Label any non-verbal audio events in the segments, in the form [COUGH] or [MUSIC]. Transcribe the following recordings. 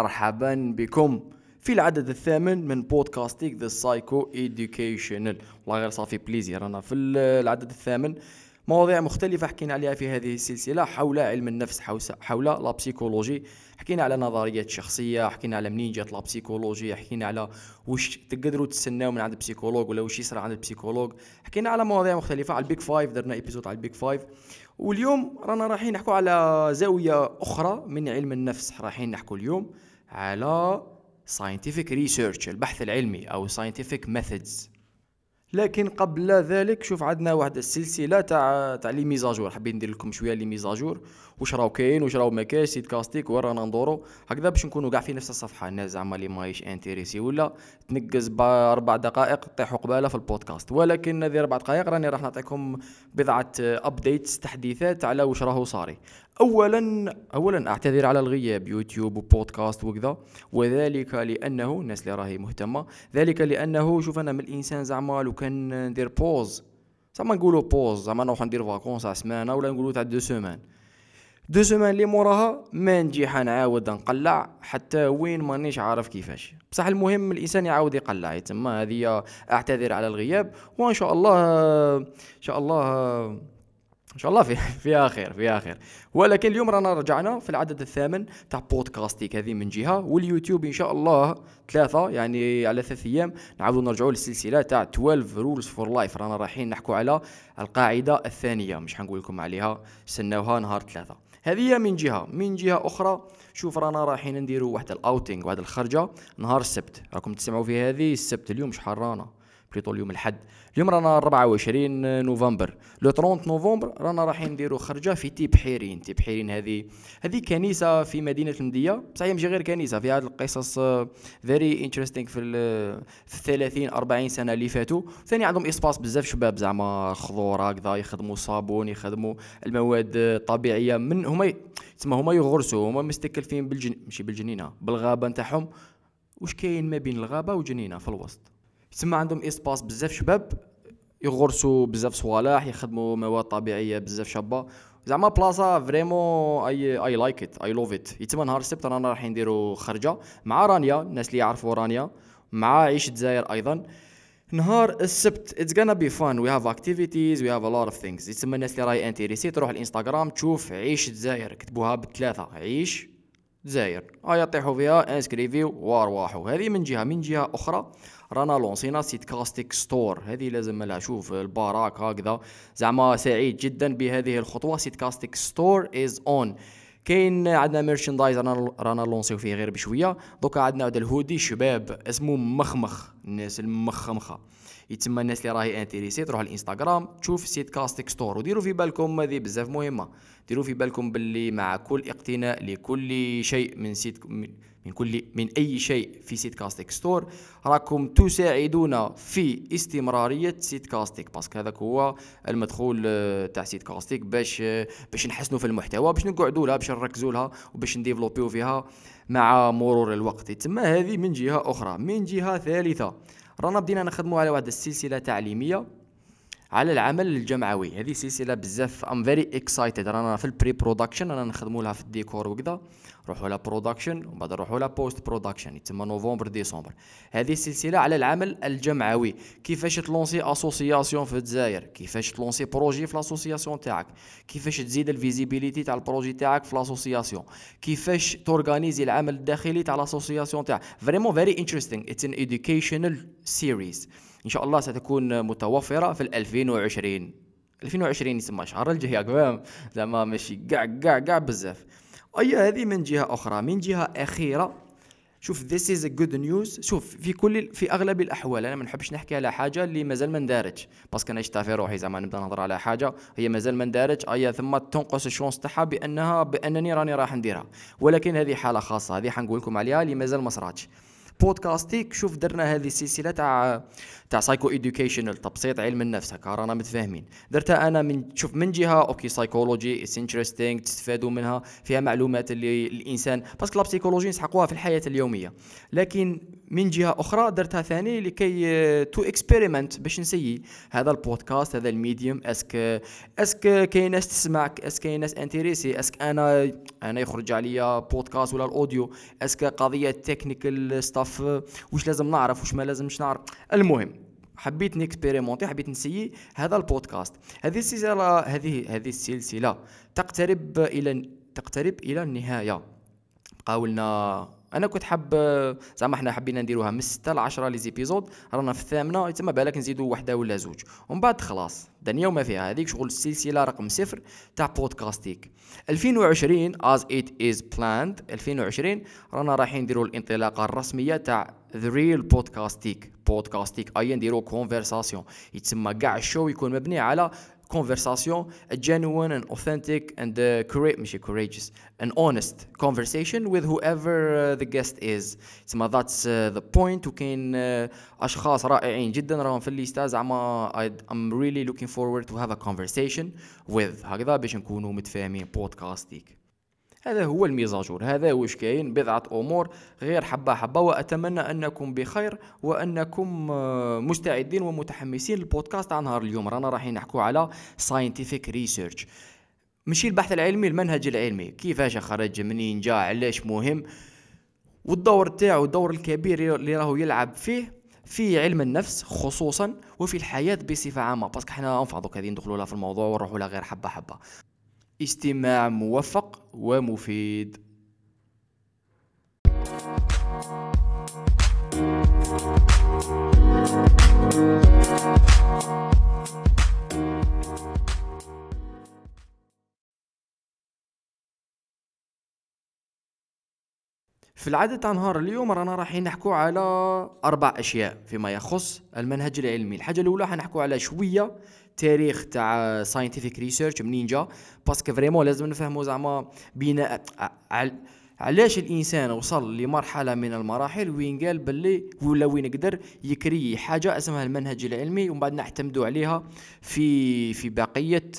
مرحبا بكم في العدد الثامن من بودكاستيك the psychoeducational والله غير ça fait plaisir أنا في العدد الثامن مواضيع مختلفة حكينا عليها في هذه السلسلة حول علم النفس حول la psychologie حكينا على نظريات شخصية حكينا على منين جات la psychologie حكينا على واش تقدروا تستناو من عند ال psychologue ولا واش يصير عند ال psychologue حكينا على مواضيع مختلفة على ال Big Five درنا épisode على ال Big Five. واليوم رانا رايحين نحكوا على زاوية أخرى من علم النفس رايحين نحكوا اليوم على scientific research البحث العلمي أو scientific methods. لكن قبل ذلك شوف عندنا واحد السلسلة تاع تاع les mises à jour. حبيت ندير لكم شوية les mises à jour. واش راهو كاين واش راهو ما كاينش سيت كاستيك وين رانا ندورو. هكذا باش نكونوا كاع في نفس الصفحة. الناس زعما اللي ماهيش intéressés ولا تنقز باربع دقائق طيحوا قباله في البودكاست. ولكن هذه أربع دقائق راني راح نعطيكم بضعة updates تحديثات على واش راهو صاري. اولا اولا أعتذر على الغياب يوتيوب وبودكاست وكذا. وذلك لأنه الناس اللي راهي مهتمة ذلك لأنه شوف أنا من الإنسان زعما لو كان ندير pause زعما نقولوا pause زعما نروح ندير vacances تاع سمانة ولا نقولوا تاع deux semaines deux semaines اللي موراها ما نجي حنعاود نقلع حتى وين مانيش عارف كيفاش. بصح المهم الإنسان يعاود يقلع تما هذه أعتذر على الغياب وإن شاء الله إن شاء الله إن شاء الله في [LAUGHS] فيها خير فيها خير. ولكن اليوم رانا رجعنا في العدد الثامن تاع بودكاستيك هذه من جهة واليوتيوب إن شاء الله ثلاثة يعني على ثلاث أيام نعاودوا نرجعوا للسلسلة تاع 12 Rules for Life رانا رايحين نحكوا على القاعدة الثانية مش حنقول لكم عليها استناوها نهار ثلاثة. هذه من جهة. من جهة أخرى شوف رانا رايحين نديروا واحد ال outing واحد الخرجة نهار السبت. راكم تسمعوا في هذه السبت اليوم شحال رانا؟ plutôt اليوم الحد. اليوم رانا 24 نوفمبر. le 30 نوفمبر رانا رايحين نديرو خرجة في تيبحيرين. تيبحيرين هذه هذه كنيسة في مدينة المدية. بصح هي ماشي غير كنيسة فيها القصص very interesting في في 30 40 سنة اللي فاتوا. ثاني عندهم espace بزاف شباب زعما خضور هكذا يخدموا صابون يخدموا المواد الطبيعيه من هما تسمى هما يغرسوا هما مستكلفين بالجن ماشي بالجنينة بالغابة نتاعهم. واش كاين ما بين الغابة وجنينة في الوسط؟ تسمى عندهم espace بزاف شباب يغرسوا بزاف صوالح يخدموا مواد طبيعية بزاف شابة. زعما بلاصة vraiment I I like it I love it يتما نهار السبت رانا رايحين نديرو خرجة مع رانيا الناس اللي يعرفوا رانيا مع عيش الجزائر أيضا. نهار السبت it's gonna be fun we have activities we have a lot of things يتسمى الناس اللي راهي intéressée تروح الإنستغرام تشوف عيش الجزائر. كتبوها بالثلاثه عيش الجزائر. آه يطيحوا فيها انسكريفيو وارواحوا. هذه من جهة. من جهة أخرى رانا لونسينا Sitcastic Store. هذه لازم لها شوف الباراك هكذا. زعما سعيد جدا بهذه الخطوة. Sitcastic Store is on كاين عندنا merchandise رانا رانا لونسيو فيه غير بشوية. دوكا عندنا هذا الهودي شباب اسمه مخمخ. الناس المخمخة. يتسمى الناس اللي راهي intéressé تروح الإنستغرام تشوف Sitcastic Store. وديروا في بالكم هذه بزاف مهمة. ديروا في بالكم باللي مع كل اقتناء لكل شيء من سيت من كل من أي شيء في Sitcastic Store. راكم تساعدونا في استمرارية Sitcastic parce que هذاك هو المدخول آه، تاع Sitcastic باش آه، باش نحسنوا في المحتوى باش نقعدوا لها باش نركزوا لها وباش نديفلوبيو فيها مع مرور الوقت. تما هذه من جهة أخرى. من جهة ثالثة رانا بدينا نخدموا على واحد السلسلة تعليمية. على العمل الجمعوي. هذه سلسلة بزاف. I'm very excited رانا في ال pre-production رانا نخدموا لها في الديكور وكذا نروحوا لها production ومن بعد نروحوا لها post-production يتسمى نوفمبر ديسمبر. هذه السلسلة على العمل الجمعوي. كيفاش ت lancer association في الجزائر؟ كيفاش ت lancer projet في l'association تاعك؟ كيفاش تزيد ال visibilité تاع ال projet تاعك في l'association كيفاش ت organiser العمل الداخلي تاع l'association تاعك؟ vraiment very interesting it's an educational series إن شاء الله ستكون متوفرة في 2020 2020 يسمى شهر الجاي فاهم زعما ماشي كاع كاع كاع بزاف. أي هذه من جهة أخرى؟ من جهة أخيرة. شوف this is good news شوف في كل في أغلب الأحوال أنا ما نحبش نحكي على حاجة اللي مازال ما اندارج parce que أنا في روحي زعما نبدأ نهضر على حاجة هي مازال ما اندارج أي ثم تنقص ال chance تاعها بأنها بأنني راني راح نديرها. ولكن هذه حالة خاصة هذه حنقول لكم عليها اللي مازال ما صراتش. Podcastic شوف درنا هذه السلسلة تاع تاع psycho-educational تبسيط علم النفس هكا رانا متفاهمين. درتها أنا من شوف من جهة okay psychology it's interesting تستفادوا منها فيها معلومات اللي الإنسان parce que la psychologie نسحقوها في الحياة اليومية. لكن من جهة أخرى درتها ثاني لكي to experiment باش ن essayer. هذا البودكاست هذا ال medium est-ce que est-ce que كاين ناس تسمعك est-ce que كاين ناس intéressé est-ce que أنا أنا يخرج عليا بودكاست ولا ال audio est-ce que قضية technical stuff واش لازم نعرف واش ما لازمش نعرف. المهم حبيت ن expérimenter حبيت ن essayer هذا البودكاست. هذه السلسلة هذه هذه السلسلة تقترب إلى تقترب إلى النهاية. قاولنا أنا كنت حاب زعما حنا حبينا نديروها من 6 ل 10 les épisodes رانا في الثامنة تما بالك نزيدو وحدة ولا زوج. ومن بعد خلاص دنيا وما فيها. هذيك شغل السلسلة رقم صفر تاع Podcastic. 2020 as it is planned 2020 رانا رايحين نديرو الانطلاقة الرسمية تاع the real Podcastic Podcastic أي نديرو conversation يتسمى كاع ال show يكون مبني على conversation, a genuine and authentic and uh, courage, مش courageous, an honest conversation with whoever uh, the guest is. تسمى that's uh, the point وكاين uh, أشخاص رائعين جدا راهم في الليستا زعما I'm really looking forward to have a conversation with هكذا باش نكونوا متفاهمين بودكاستيك. هذا هو الميزاجور هذا واش كاين؟ بضعة أمور غير حبة حبة وأتمنى أنكم بخير وأنكم مستعدين ومتحمسين للبودكاست عن نهار اليوم. رانا رايحين نحكوا على scientific research. ماشي البحث العلمي المنهج العلمي. كيفاش خرج منين جا علاش مهم؟ والدور تاعو الدور الكبير اللي راهو يلعب فيه في علم النفس خصوصا وفي الحياة بصفة عامة. باسكو حنا انفضوا كذي ندخلوا لها في الموضوع ونروحوا لها غير حبة حبة. استماع موفق ومفيد. في العادة تاع نهار اليوم رانا رايحين نحكو على أربع أشياء فيما يخص المنهج العلمي. الحاجة الأولى حنحكو على شوية تاريخ تاع scientific research منين جا؟ parce que vraiment لازم نفهمو زعما بناء علاش الإنسان وصل لمرحلة من المراحل وين قال باللي ولا وين قدر ي créer حاجة اسمها المنهج العلمي ومن بعد نعتمدوا عليها في في بقية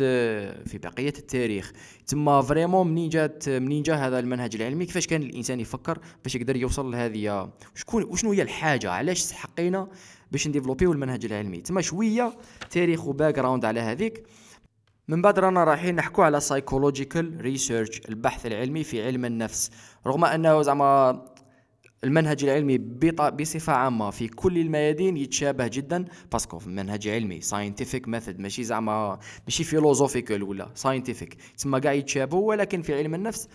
في بقية التاريخ. تما vraiment منين جات منين جا هذا المنهج العلمي؟ كيفاش كان الإنسان يفكر؟ باش يقدر يوصل لهذه؟ شكون وشنو هي الحاجة؟ علاش حقينا باش نديفلوبيو المنهج العلمي؟ تما شوية تاريخ وباك على هذيك. من بعد رانا رايحين نحكوا على psychological research البحث العلمي في علم النفس. رغم أنه زعما المنهج العلمي بصفة عامة في كل الميادين يتشابه جدا parce que منهج علمي scientific method ماشي زعما ماشي philosophical ولا scientific تسمى كاع يتشابهوا ولكن في علم النفس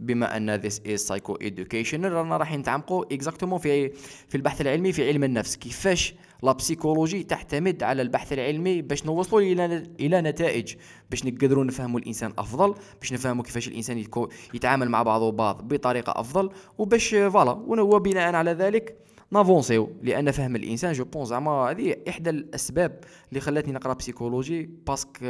بما أن this is psycho educational رانا راح نتعمقوا exactement في في البحث العلمي في علم النفس. كيفاش la psychologie تعتمد على البحث العلمي باش نوصلوا إلى إلى نتائج. باش نقدروا نفهموا الإنسان أفضل باش نفهموا كيفاش الإنسان يتعامل مع بعضه بعض بطريقة أفضل. وباش voilà وبناء على ذلك نافونسيو. لأن فهم الإنسان je pense زعما هذه إحدى الأسباب اللي خلاتني نقرأ psychologie parce que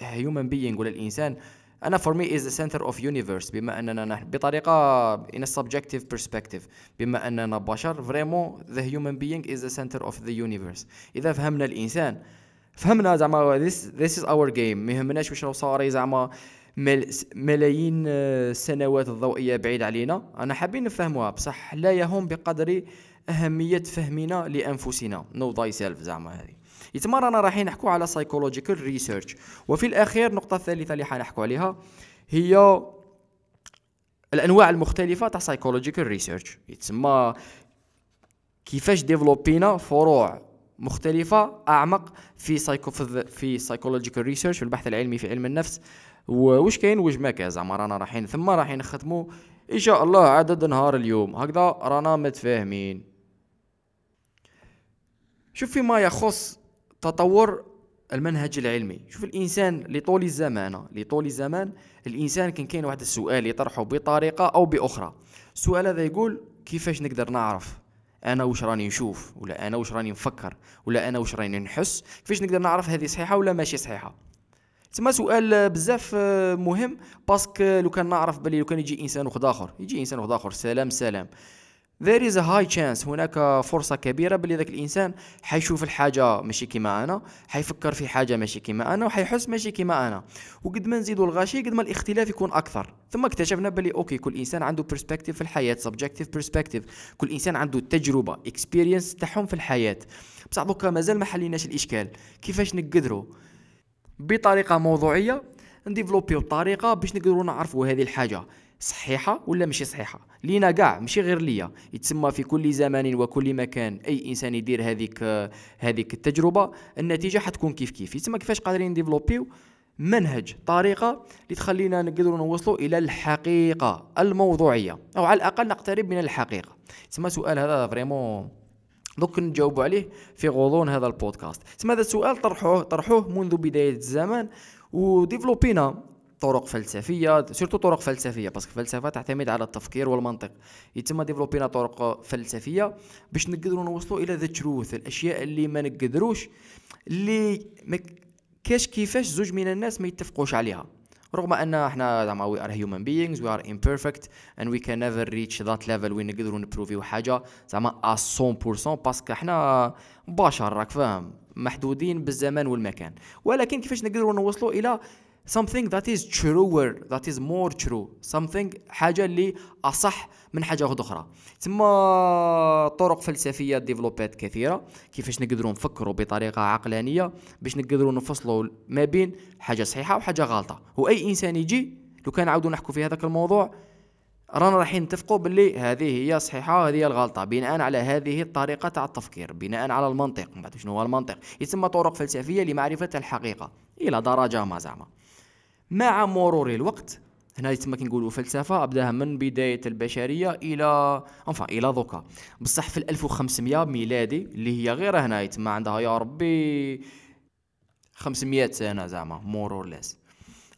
human being ولا الإنسان أنا for me is the center of universe. بما أننا نحن بطريقة a subjective perspective. بما أننا بشر vraiment the human being is the center of the universe. إذا فهمنا الإنسان فهمنا زعما this this is our game. ما يهمناش واش راهو صاري زعما ملايين السنوات الضوئية بعيد علينا. أنا حابين نفهموها. بصح لا يهم بقدر أهمية فهمنا لأنفسنا. know thyself زعما هذه. يتما رانا رايحين نحكوا على psychological research وفي الأخير النقطه الثالثه اللي حنحكوا عليها هي الأنواع المختلفة تاع psychological research يتسمى كيفاش ديفلوبينا فروع مختلفة أعمق في psycho في psychological research في البحث العلمي في علم النفس. وش كاين وش ما كان زعما رانا رايحين ثم رايحين نختموا. إن شاء الله عدد نهار اليوم. هكذا رانا متفاهمين. شوف فيما يخص تطور المنهج العلمي. شوف الإنسان لطول الزمان لطول الزمان الإنسان كان كاين واحد السؤال يطرحه بطريقة أو بأخرى. السؤال هذا يقول كيفاش نقدر نعرف أنا واش راني نشوف ولا أنا واش راني نفكر ولا أنا واش راني نحس؟ كيفاش نقدر نعرف هذه صحيحة ولا ماشي صحيحة؟ تسمى سؤال بزاف مهم parce que لو كان نعرف بلي لو كان يجي إنسان واحد آخر يجي إنسان واحد آخر سلام سلام. There is a high chance هناك فرصة كبيرة بلي ذاك الإنسان حيشوف الحاجة ماشي كيما أنا حيفكر في حاجة ماشي كيما أنا وحيحس ماشي كيما أنا. وقد ما نزيدو الغاشي قد ما الاختلاف يكون أكثر. ثم اكتشفنا بلي OK كل إنسان عنده perspective في الحياة subjective perspective كل إنسان عنده تجربة experience تاعهم في الحياة. بصح دوكا مازال ما حليناش الإشكال. كيفاش نقدروا بطريقة موضوعية نديفلوبيو طريقة باش نقدروا نعرفوا هذه الحاجة. صحيحة ولا ماشي صحيحة؟ لينا كاع ماشي غير ليا. يتسمى في كل زمان وكل مكان أي إنسان يدير هذيك هذيك التجربة النتيجة حتكون كيف كيف. يتسمى كيفاش قادرين نديفلوبيو؟ منهج طريقة اللي تخلينا نقدروا نوصلوا إلى الحقيقة الموضوعية. أو على الأقل نقترب من الحقيقة. تسمى سؤال هذا vraiment donc نجاوبوا عليه في غضون هذا البودكاست. تسمى هذا السؤال طرحوه طرحوه منذ بداية الزمان وديفلوبينا. طرق فلسفية surtout طرق فلسفية parce que الفلسفة تعتمد على التفكير والمنطق. يتم ديفلوبينا طرق فلسفية باش نقدروا نوصلوا إلى the truth الأشياء اللي ما نقدروش اللي ما كاش كيفاش زوج من الناس ما يتفقوش عليها. رغم أن إحنا زعما we are human beings we are imperfect and we can never reach that level وين نقدروا نبروفيو حاجة زعما 100% parce que إحنا بشر راك فاهم محدودين بالزمان والمكان. ولكن كيفاش نقدروا نوصلوا إلى something that is truer that is more true. Something حاجة اللي أصح من حاجة أخرى. تما طرق فلسفية ديفلوبات كثيرة. كيفاش نقدروا نفكروا بطريقة عقلانية باش نقدروا نفصلوا ما بين حاجة صحيحة وحاجة غلطة. وأي إنسان يجي لو كان عاودوا نحكوا في هذاك الموضوع رانا رايحين نتفقوا باللي هذه هي الصحيحة وهذه هي الغلطة بناء على هذه الطريقة تاع التفكير بناء على المنطق. من بعد شنو هو المنطق؟ يسمى طرق فلسفية لمعرفة الحقيقة. إلى درجة ما زعما. مع مرور الوقت. هنا يتم كي نقولوا فلسفة أبداها من بداية البشرية إلى انفا إلى دوكا. بصح في 1500 ميلادي اللي هي غير هنا يتم عندها يا ربي 500 سنة زعما مور ليس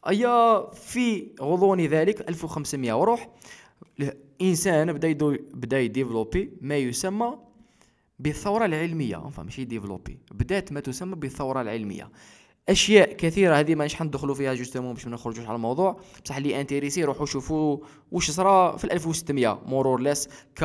أيا في غضون ذلك 1500 وروح الإنسان بدا يدو بدا يديفلوبي ما يسمى بالثورة العلمية. انفا ماشي ديفلوبي بدات ما تسمى بالثورة العلمية. أشياء كثيرة هذه مانيش حندخلوا فيها جوستومون باش ما نخرجوش على الموضوع. بصح اللي انتريسي روحوا شوفوا واش صرا في 1600 مور اور ليس ك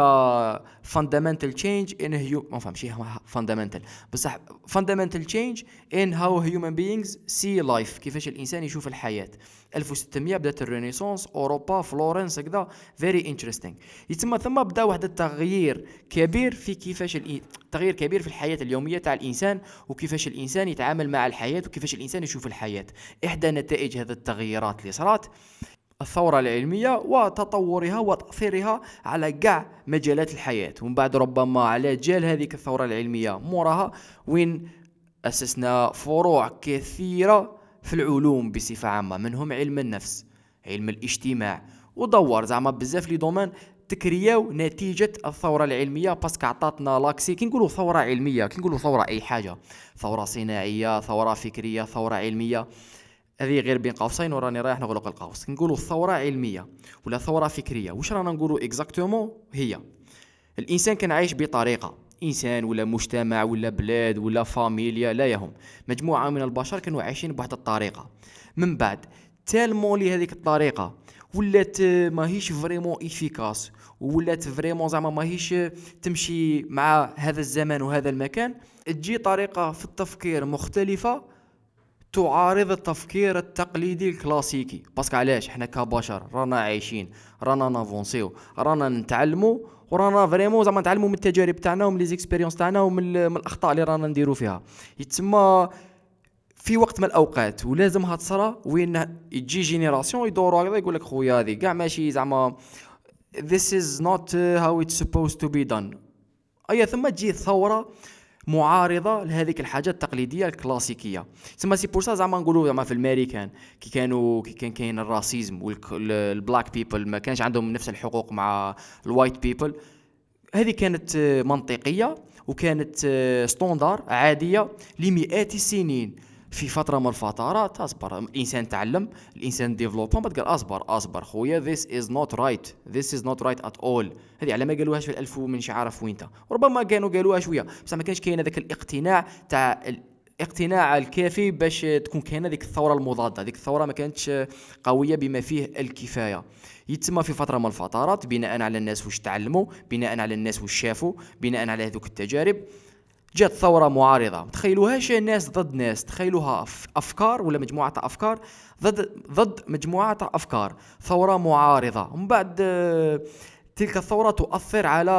فاندامنتال تشينج ان هيو ما فهمش fundamental بصح fundamental change in how human beings see life كيفاش الإنسان يشوف الحياة. 1600 بدأت ال renaissance أوروبا فلورنس هكذا. very interesting يتم ثم بدأ واحد التغيير كبير في كيفاش تغيير كبير في الحياة اليومية تاع الإنسان وكيفاش الإنسان يتعامل مع الحياة وكيفاش الإنسان يشوف الحياة. إحدى نتائج هذه التغييرات اللي صارت الثورة العلمية وتطورها وتأثيرها على كاع مجالات الحياة. ومن بعد ربما على جال هذيك الثورة العلمية. موراها وين أسسنا فروع كثيرة في العلوم بصفة عامة منهم علم النفس علم الاجتماع. ودور زعما بزاف لي دومان تكرياو نتيجة الثورة العلمية باسكو عطاتنا لاكسي. كي نقولوا ثورة علمية كي نقولوا ثورة أي حاجة ثورة صناعية ثورة فكرية ثورة علمية هذه غير بين قوسين وراني رايح نغلق القوس. نقولوا ثورة علمية ولا ثورة فكرية واش رانا نقولوا اكزاكتومون هي الإنسان كان عايش بطريقة. إنسان ولا مجتمع ولا بلاد ولا فاميليا لا يهم. مجموعة من البشر كانوا عايشين بواحد الطريقة. من بعد tellement اللي هذيك الطريقة. ولات ماهيش vraiment efficace. ولات vraiment زعما ماهيش تمشي مع هذا الزمان وهذا المكان. تجي طريقة في التفكير مختلفة تعارض التفكير التقليدي الكلاسيكي. parce que علاش؟ حنا كبشر رانا عايشين رانا نافونسيو رانا نتعلموا ورانا فريمون زعما نتعلموا من التجارب تاعنا ومن لي زيكسبيريونس تاعنا ومن من الأخطاء اللي رانا نديرو فيها. يتسمى في وقت من الأوقات ولازمها تصرى وين يجي جينيراسيون يدوروا هكذا يقول لك خويا هذه كاع ماشي زعما this is not how it's supposed to be done. اي ثم تجي ثوره معارضة لهذيك الحاجة التقليدية الكلاسيكية. تسمى سي بور زعما نقولوا زعما في الأمريكان كي كانوا كي كان كاين ال racisme وال black people ما كانش عندهم نفس الحقوق مع ال white people. هذه كانت منطقية وكانت standard عادية لمئات السنين. في فترة من الفترات اصبر الإنسان تعلم الإنسان développement بعد قال أصبر أصبر خويا this is not right. This is not right at all. هذه على ما قالوهاش في الألف ومن عارف وين وربما كانوا قالوها شوية بصح ما كانش كاين هذاك الاقتناع تاع اقتناع الكافي باش تكون كاينة ديك الثورة المضادة. ديك الثورة ما كانتش قوية بما فيه الكفاية. يتم في فترة من الفترات بناء على الناس واش تعلموا بناء على الناس واش شافوا بناء على هذوك التجارب. جات ثورة معارضة. تخيلوهاش ناس ضد ناس. تخيلوها أفكار ولا مجموعة تاع أفكار ضد ضد مجموعة تاع أفكار. ثورة معارضة. ومن بعد تلك الثورة تؤثر على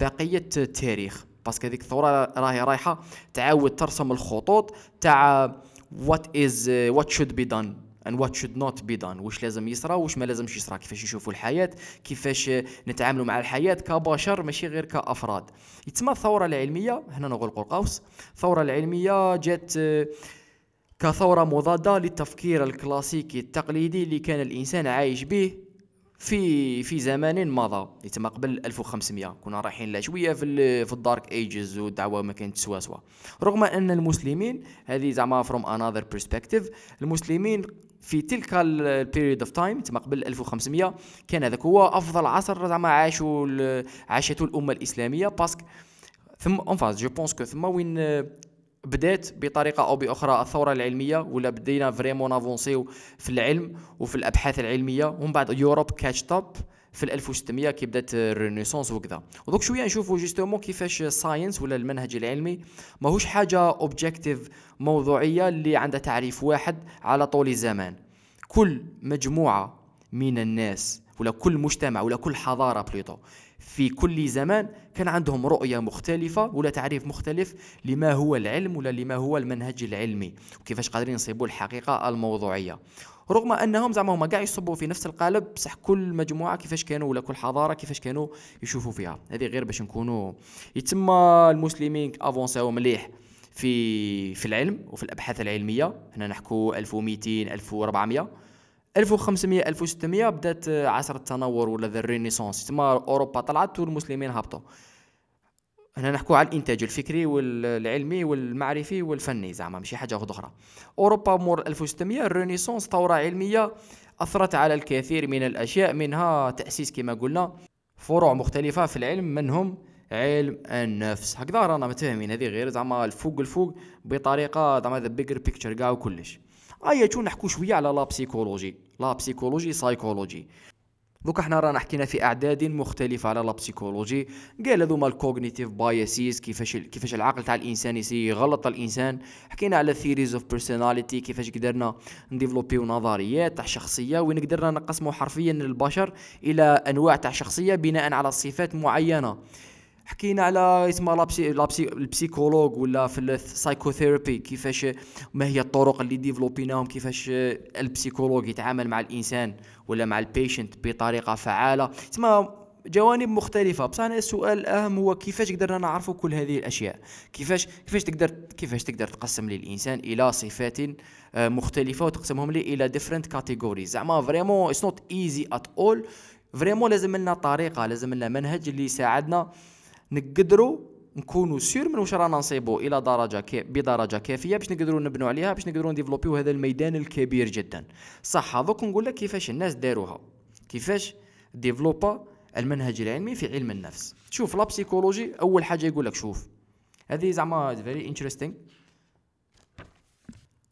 بقية التاريخ. parce que هذيك الثورة راهي رايحة تعاود ترسم الخطوط تاع what is what should be done and what should not be done. واش لازم يصرى واش ما لازمش يصرى. كيفاش يشوفوا الحياة كيفاش نتعاملوا مع الحياة كبشر ماشي غير كأفراد. يتسمى الثورة العلمية هنا نغلق القوس. الثورة العلمية جات كثورة مضادة للتفكير الكلاسيكي التقليدي اللي كان الإنسان عايش به في في زمان مضى. يتم قبل 1500 كنا رايحين شوية في في الدارك أيجز والدعوة ما كانت سوا سوا. رغم أن المسلمين هذه زعما فروم انذر برسبكتيف المسلمين في تلك البيريود اوف تايم تما قبل 1500 كان هذاك هو أفضل عصر زعما عاشوا عاشته الأمة الإسلامية باسك ثم اون جو بونس كو ثم وين بدات بطريقة أو بأخرى الثورة العلمية ولا بدينا فريمون افونسيو في العلم وفي الأبحاث العلمية ومن بعد Europe catched up في 1600 كي بدات ال Renaissance وكذا. ودوك شوية نشوفوا justement كيفاش ال science ولا المنهج العلمي ماهوش حاجة objective موضوعية اللي عندها تعريف واحد على طول الزمان. كل مجموعة من الناس ولا كل مجتمع ولا كل حضارة plutôt في كل زمان كان عندهم رؤية مختلفة ولا تعريف مختلف لما هو العلم ولا لما هو المنهج العلمي. وكيفاش قادرين يصيبوا الحقيقة الموضوعية. رغم أنهم زعما هما كاع يصبوا في نفس القالب بصح كل مجموعة كيفاش كانوا ولا كل حضارة كيفاش كانوا يشوفوا فيها. هذه غير باش نكونوا يتم المسلمين افونساو مليح في في العلم وفي الأبحاث العلمية. هنا نحكوا 1200 1400 1500 1600 بدأت عصر التنور ولا the Renaissance تما أوروبا طلعت والمسلمين هبطوا. هنا نحكوا على الإنتاج الفكري والعلمي والمعرفي والفني زعما ماشي حاجة أخرى. أوروبا مور 1600 ال Renaissance ثوره علمية أثرت على الكثير من الأشياء منها تأسيس كما قلنا فروع مختلفة في العلم منهم علم النفس. هكذا رانا متفاهمين هذه غير زعما الفوق الفوق بطريقة زعما the bigger picture كاع وكلش. ايا تو نحكوا شوية على la psychologie la psychologie psychology دوك إحنا رانا حكينا في أعداد مختلفة على la psychologie قال هذوما ال cognitive biases كيفاش كيفاش العقل تاع الإنسان يسي يغلط الإنسان. حكينا على theories of personality كيفاش قدرنا نديفلوبيو نظريات تاع شخصية وين قدرنا نقسموا حرفيا البشر إلى أنواع تاع شخصية بناء على صفات معينة. حكينا على اسمها la psy la psy ال psychologue ولا في ال psychotherapy كيفاش ما هي الطرق اللي ديفلوبيناهم كيفاش ال psychologue يتعامل مع الإنسان ولا مع ال patient بطريقة فعالة. تسمى جوانب مختلفة. بصح أنا السؤال الأهم هو كيفاش قدرنا نعرفوا كل هذه الأشياء؟ كيفاش كيفاش تقدر كيفاش تقدر تقسم لي الإنسان إلى صفات آه، مختلفة وتقسمهم لي إلى different categories. زعما vraiment it's not easy at all. vraiment لازم لنا طريقة لازم لنا منهج اللي يساعدنا نقدروا نكونوا sûr من واش رانا نصيبوا إلى درجة كي بدرجة كافية باش نقدروا نبنوا عليها باش نقدروا نديفلوبيو هذا الميدان الكبير جدا. صح هذوك نقول لك كيفاش الناس داروها. كيفاش ديفلوبا المنهج العلمي في علم النفس. شوف la psychologie أول حاجة يقول لك شوف. هذه زعما very interesting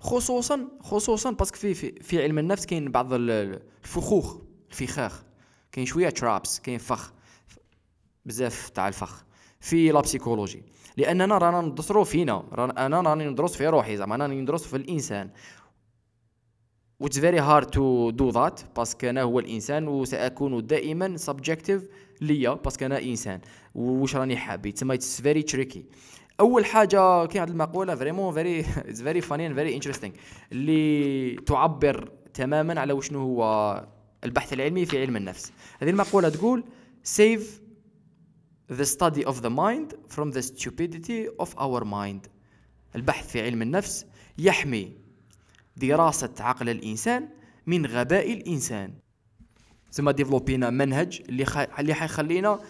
خصوصا خصوصا parce que في, في في علم النفس كاين بعض الفخوخ الفخاخ. كاين شوية traps كاين فخ. بزاف تاع الفخ في la psychologie لأننا رانا ندرسو فينا رانا أنا راني ندرس في روحي زعما أنا ندرس في الإنسان. Which very hard to do that parce que أنا هو الإنسان وساكون دائما subjective ليا parce que أنا إنسان. واش راني حاب تسمى it's very tricky أول حاجة كاين هذه المقولة vraiment very it's very funny and very interesting اللي تعبر تماما على وشنو هو البحث العلمي في علم النفس. هذه المقولة تقول save the study of the mind from the stupidity of our mind. البحث في علم النفس يحمي دراسة عقل الإنسان من غباء الإنسان. زعما ديفلوبينا منهج اللي خ... اللي حيخلينا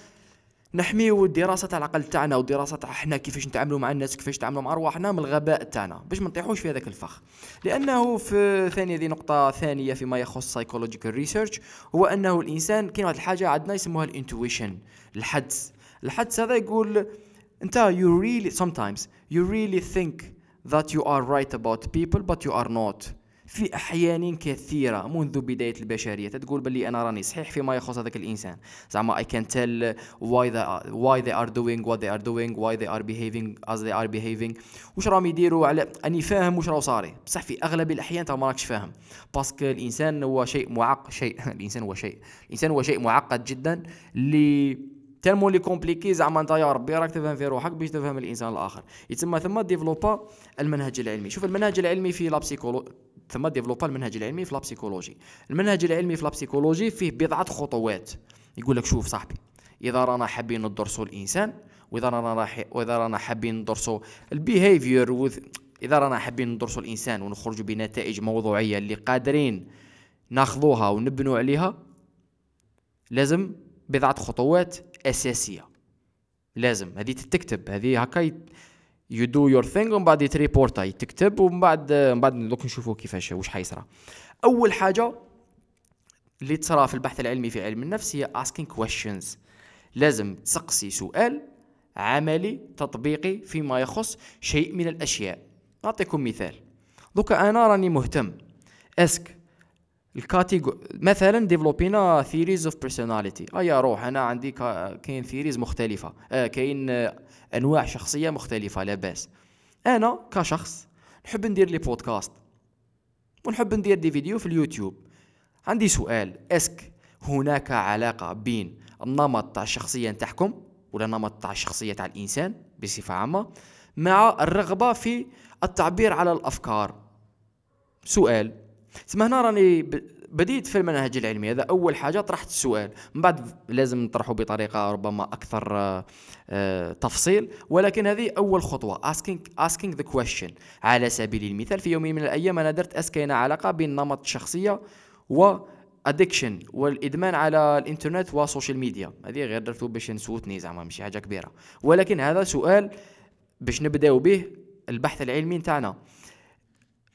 نحميو الدراسة تاع العقل تاعنا والدراسة تاع إحنا كيفاش نتعاملوا مع الناس كيفاش نتعاملوا مع أرواحنا من الغباء تاعنا. باش ما نطيحوش في هذاك الفخ. لأنه في ثانية دي نقطة ثانية فيما يخص psychological research هو أنه الإنسان كاين واحد الحاجة عندنا يسموها ال intuition الحدس. الحدس هذا يقول أنت you really sometimes you really think that you are right about people but you are not. في أحيان كثيرة منذ بداية البشرية تقول بلي أنا راني صحيح فيما يخص هذاك الإنسان. زعما I can tell why they are, why they are doing what they are doing why they are behaving as are behaving. واش راهم يديروا على أني فاهم واش راه صاري. بصح في أغلب الأحيان انت ما راكش فاهم. باسكو الإنسان هو شيء معقد شيء [LAUGHS] الإنسان هو شيء الإنسان هو شيء معقد جدا اللي tellement il est compliqué زعما انت يا ربي راك تفهم في روحك باش تفهم الإنسان الآخر. يتسمى ثم ديفلوبا المنهج العلمي. شوف المنهج العلمي في la psycholo ثم ديفلوبا المنهج العلمي في la psychologie المنهج العلمي في la psychologie فيه بضعة خطوات. يقول لك شوف صاحبي إذا رانا حابين ندرسوا الإنسان وإذا رانا راح وإذا رانا حابين ندرسوا ال behavior إذا رانا حابين ندرسوا الإنسان ونخرجوا بنتائج موضوعية اللي قادرين ناخذوها ونبنوا عليها لازم بضعة خطوات أساسية. لازم. هذه تكتب. هذه هكا you do your thing ومن بعد تريبورتا تكتب ومن بعد من بعد دوك نشوفوا كيفاش واش حيصرى أول حاجة اللي تصرى في البحث العلمي في علم النفس هي asking questions. لازم تسقسي سؤال عملي تطبيقي فيما يخص شيء من الأشياء. نعطيكم مثال. دوكا أنا راني مهتم. est-ce que. ال catégo مثلا ديفلوبينا theories of personality اي روح أنا عندي كاين theories مختلفة. آه كاين أنواع شخصية مختلفة لاباس أنا كشخص نحب ندير لي بودكاست ونحب ندير des vidéos في اليوتيوب. عندي سؤال. est-ce que هناك علاقة بين النمط تاع الشخصية نتاعكم ولا النمط تاع الشخصية تاع الإنسان بصفة عامة مع الرغبة في التعبير على الأفكار؟ سؤال. تسمى هنا راني بديت في المنهج العلمي هذا أول حاجة طرحت السؤال. من بعد لازم نطرحه بطريقة ربما أكثر آه، آه، تفصيل. ولكن هذه أول خطوة. Asking asking the question. على سبيل المثال في يوم من الأيام أنا درت اسكين علاقة بين نمط الشخصيه و addiction والإدمان على الإنترنت وال social media هذه غير درتو باش نسوتني زعما ماشي حاجة كبيرة. ولكن هذا سؤال باش نبدأو به البحث العلمي نتاعنا.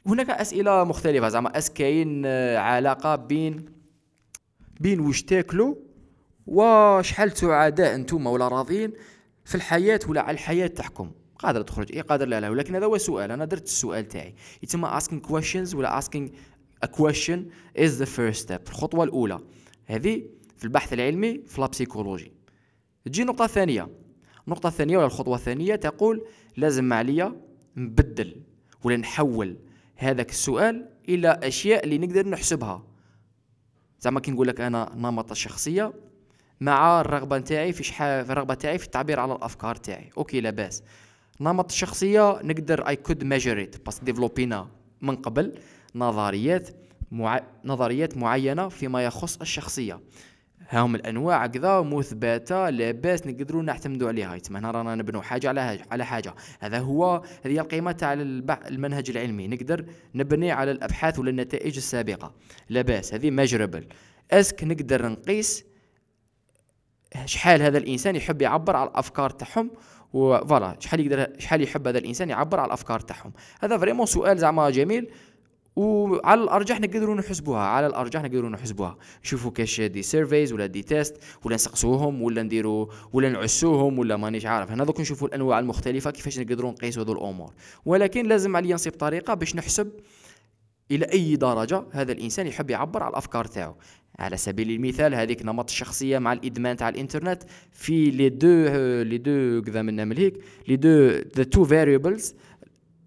هناك أسئلة مختلفة. زعما أس كاين آه، علاقة بين بين واش تاكلوا وشحال سعداء أنتم ولا راضيين في الحياة ولا على الحياة تاعكم قادر تخرج؟ اي قادر لا لا. ولكن هذا هو السؤال أنا درت السؤال تاعي. يتم asking questions ولا asking a question is the first step. الخطوة الأولى. هذه في البحث العلمي في la psychologie تجي النقطه الثانية النقطة الثانية ولا الخطوة الثانية تقول لازم عليا نبدل ولا نحول. هذاك السؤال إلى أشياء اللي نقدر نحسبها. زعما كي نقول لك أنا نمط الشخصيه مع الرغبة نتاعي في شحال في الرغبة تاعي في التعبير على الأفكار تاعي. okay لاباس نمط الشخصيه نقدر we could measure it parce que ديفلوبينا من قبل. نظريات مع... نظريات معينة فيما يخص الشخصية. هاهم الأنواع كذا مثبته لاباس نقدروا نعتمدوا عليها. يتما هنا رانا نبنوا حاجة على على حاجة. هذا هو هذه القيمة تاع المنهج العلمي. نقدر نبني على الأبحاث ولا النتائج السابقة. لاباس هذه measurable est-ce que نقدر نقيس شحال هذا الإنسان يحب يعبر على الأفكار تاعهم و voilà شحال يقدر شحال يحب هذا الإنسان يعبر على الأفكار تاعهم. هذا vraiment سؤال زعما جميل. وعلى الأرجح نقدروا نحسبوها على الأرجح نقدروا نحسبوها نشوفوا كاش des surveys ولا des tests ولا نسقسوهم ولا نديروا ولا نعسوهم ولا مانيش عارف. هنا دوك نشوفوا الأنواع المختلفة كيفاش نقدروا نقيسوا هذو الأمور. ولكن لازم عليا نصيب طريقة باش نحسب إلى أي درجة هذا الإنسان يحب يعبر على الأفكار تاعو. على سبيل المثال هذيك نمط الشخصيه مع الإدمان تاع الإنترنت في les deux les deux كذا من هيك les deux the two variables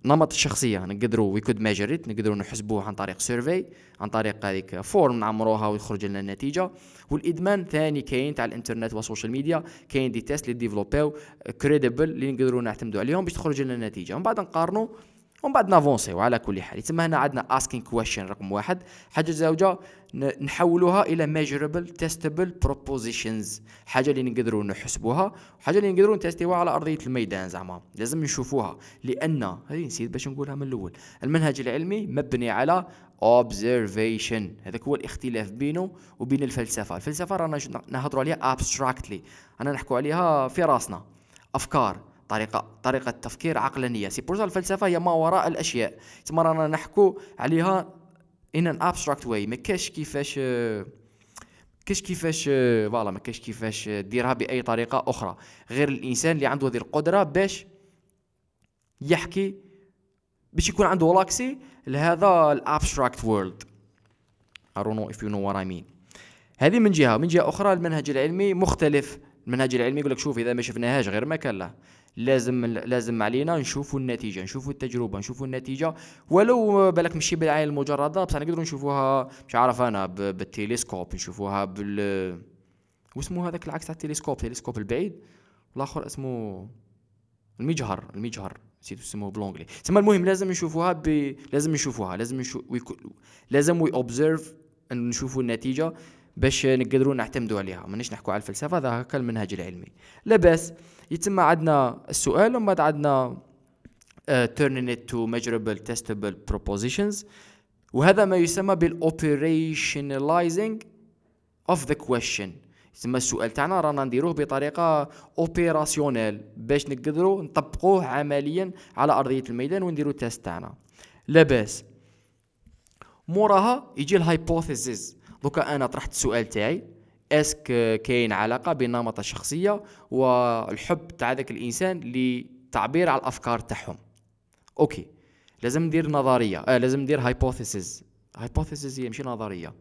نمط الشخصيه نقدروا we could measure نقدروا نحسبوه عن طريق survey عن طريق هذيك form نعمروها ويخرج لنا النتيجة. والإدمان ثاني كاين تاع الإنترنت وال social media. كاين des tests اللي ديفلوبيو crédibles اللي نقدروا نعتمدوا عليهم باش تخرج لنا النتيجة. ومن بعد نقارنوا ومن بعد نافونسيو على كل حال. يتسمى هنا عندنا asking question رقم واحد. حاجة زوجة نحولوها إلى measurable testable propositions. حاجة اللي نقدروا نحسبوها وحاجة اللي نقدروا نتستيوها على أرضية الميدان زعما. لازم نشوفوها. لأن هذه نسيت باش نقولها من الأول. المنهج العلمي مبني على observation. هذاك هو الاختلاف بينه وبين الفلسفة. الفلسفة رانا نهضروا عليها abstractly. أنا نحكوا عليها في راسنا. أفكار. طريقه طريقة تفكير عقلانية. c'est pour الفلسفة هي ما وراء الأشياء. تما رانا نحكو عليها in an abstract way ما كاش كيفاش كاش كيفاش voilà ما كاش كيفاش ديرها بأي طريقة أخرى. غير الإنسان اللي عنده هذه القدرة باش يحكي باش يكون عنده l'accès لهذا ال abstract world I don't know if you know what I mean. هذه من جهة. من جهة أخرى المنهج العلمي مختلف. المنهج العلمي يقول لك شوف إذا ما شفناهاش غير ما كان له لازم لازم علينا نشوفوا النتيجة نشوفوا التجربة نشوفوا النتيجة. ولو بالك ماشي بالعين المجردة بصح نقدروا نشوفوها مش عارف أنا بالتلسكوب نشوفوها بال واسمه هذاك العكس تاع التلسكوب التلسكوب البعيد؟ والآخر اسمه المجهر المجهر نسيت اسمه ب l'anglais تسمى المهم لازم نشوفوها ب... لازم نشوفوها لازم نشوف. لازم we observe نشوفوا النتيجة. باش نقدروا نعتمدوا عليها. مانيش نحكوا على الفلسفة هذا هكا المنهج العلمي. لا بأس يتم عندنا السؤال ومن بعد عندنا uh, it to measurable testable propositions. وهذا ما يسمى بال operationalizing of the question. يسمى السؤال تاعنا رانا نديروه بطريقة opérationnelle باش نقدروا نطبقوه عمليا على أرضية الميدان ونديروا ال test تاعنا. لاباس موراها يجي ال hypothesis دوكا أنا طرحت السؤال تاعي. est-ce que كاين علاقة بين نمط الشخصية والحب تاع ذاك الإنسان لتعبير على الأفكار تاعهم؟ okay لازم ندير نظرية. آه لازم ندير hypothesis hypothesis هي ماشي نظرية.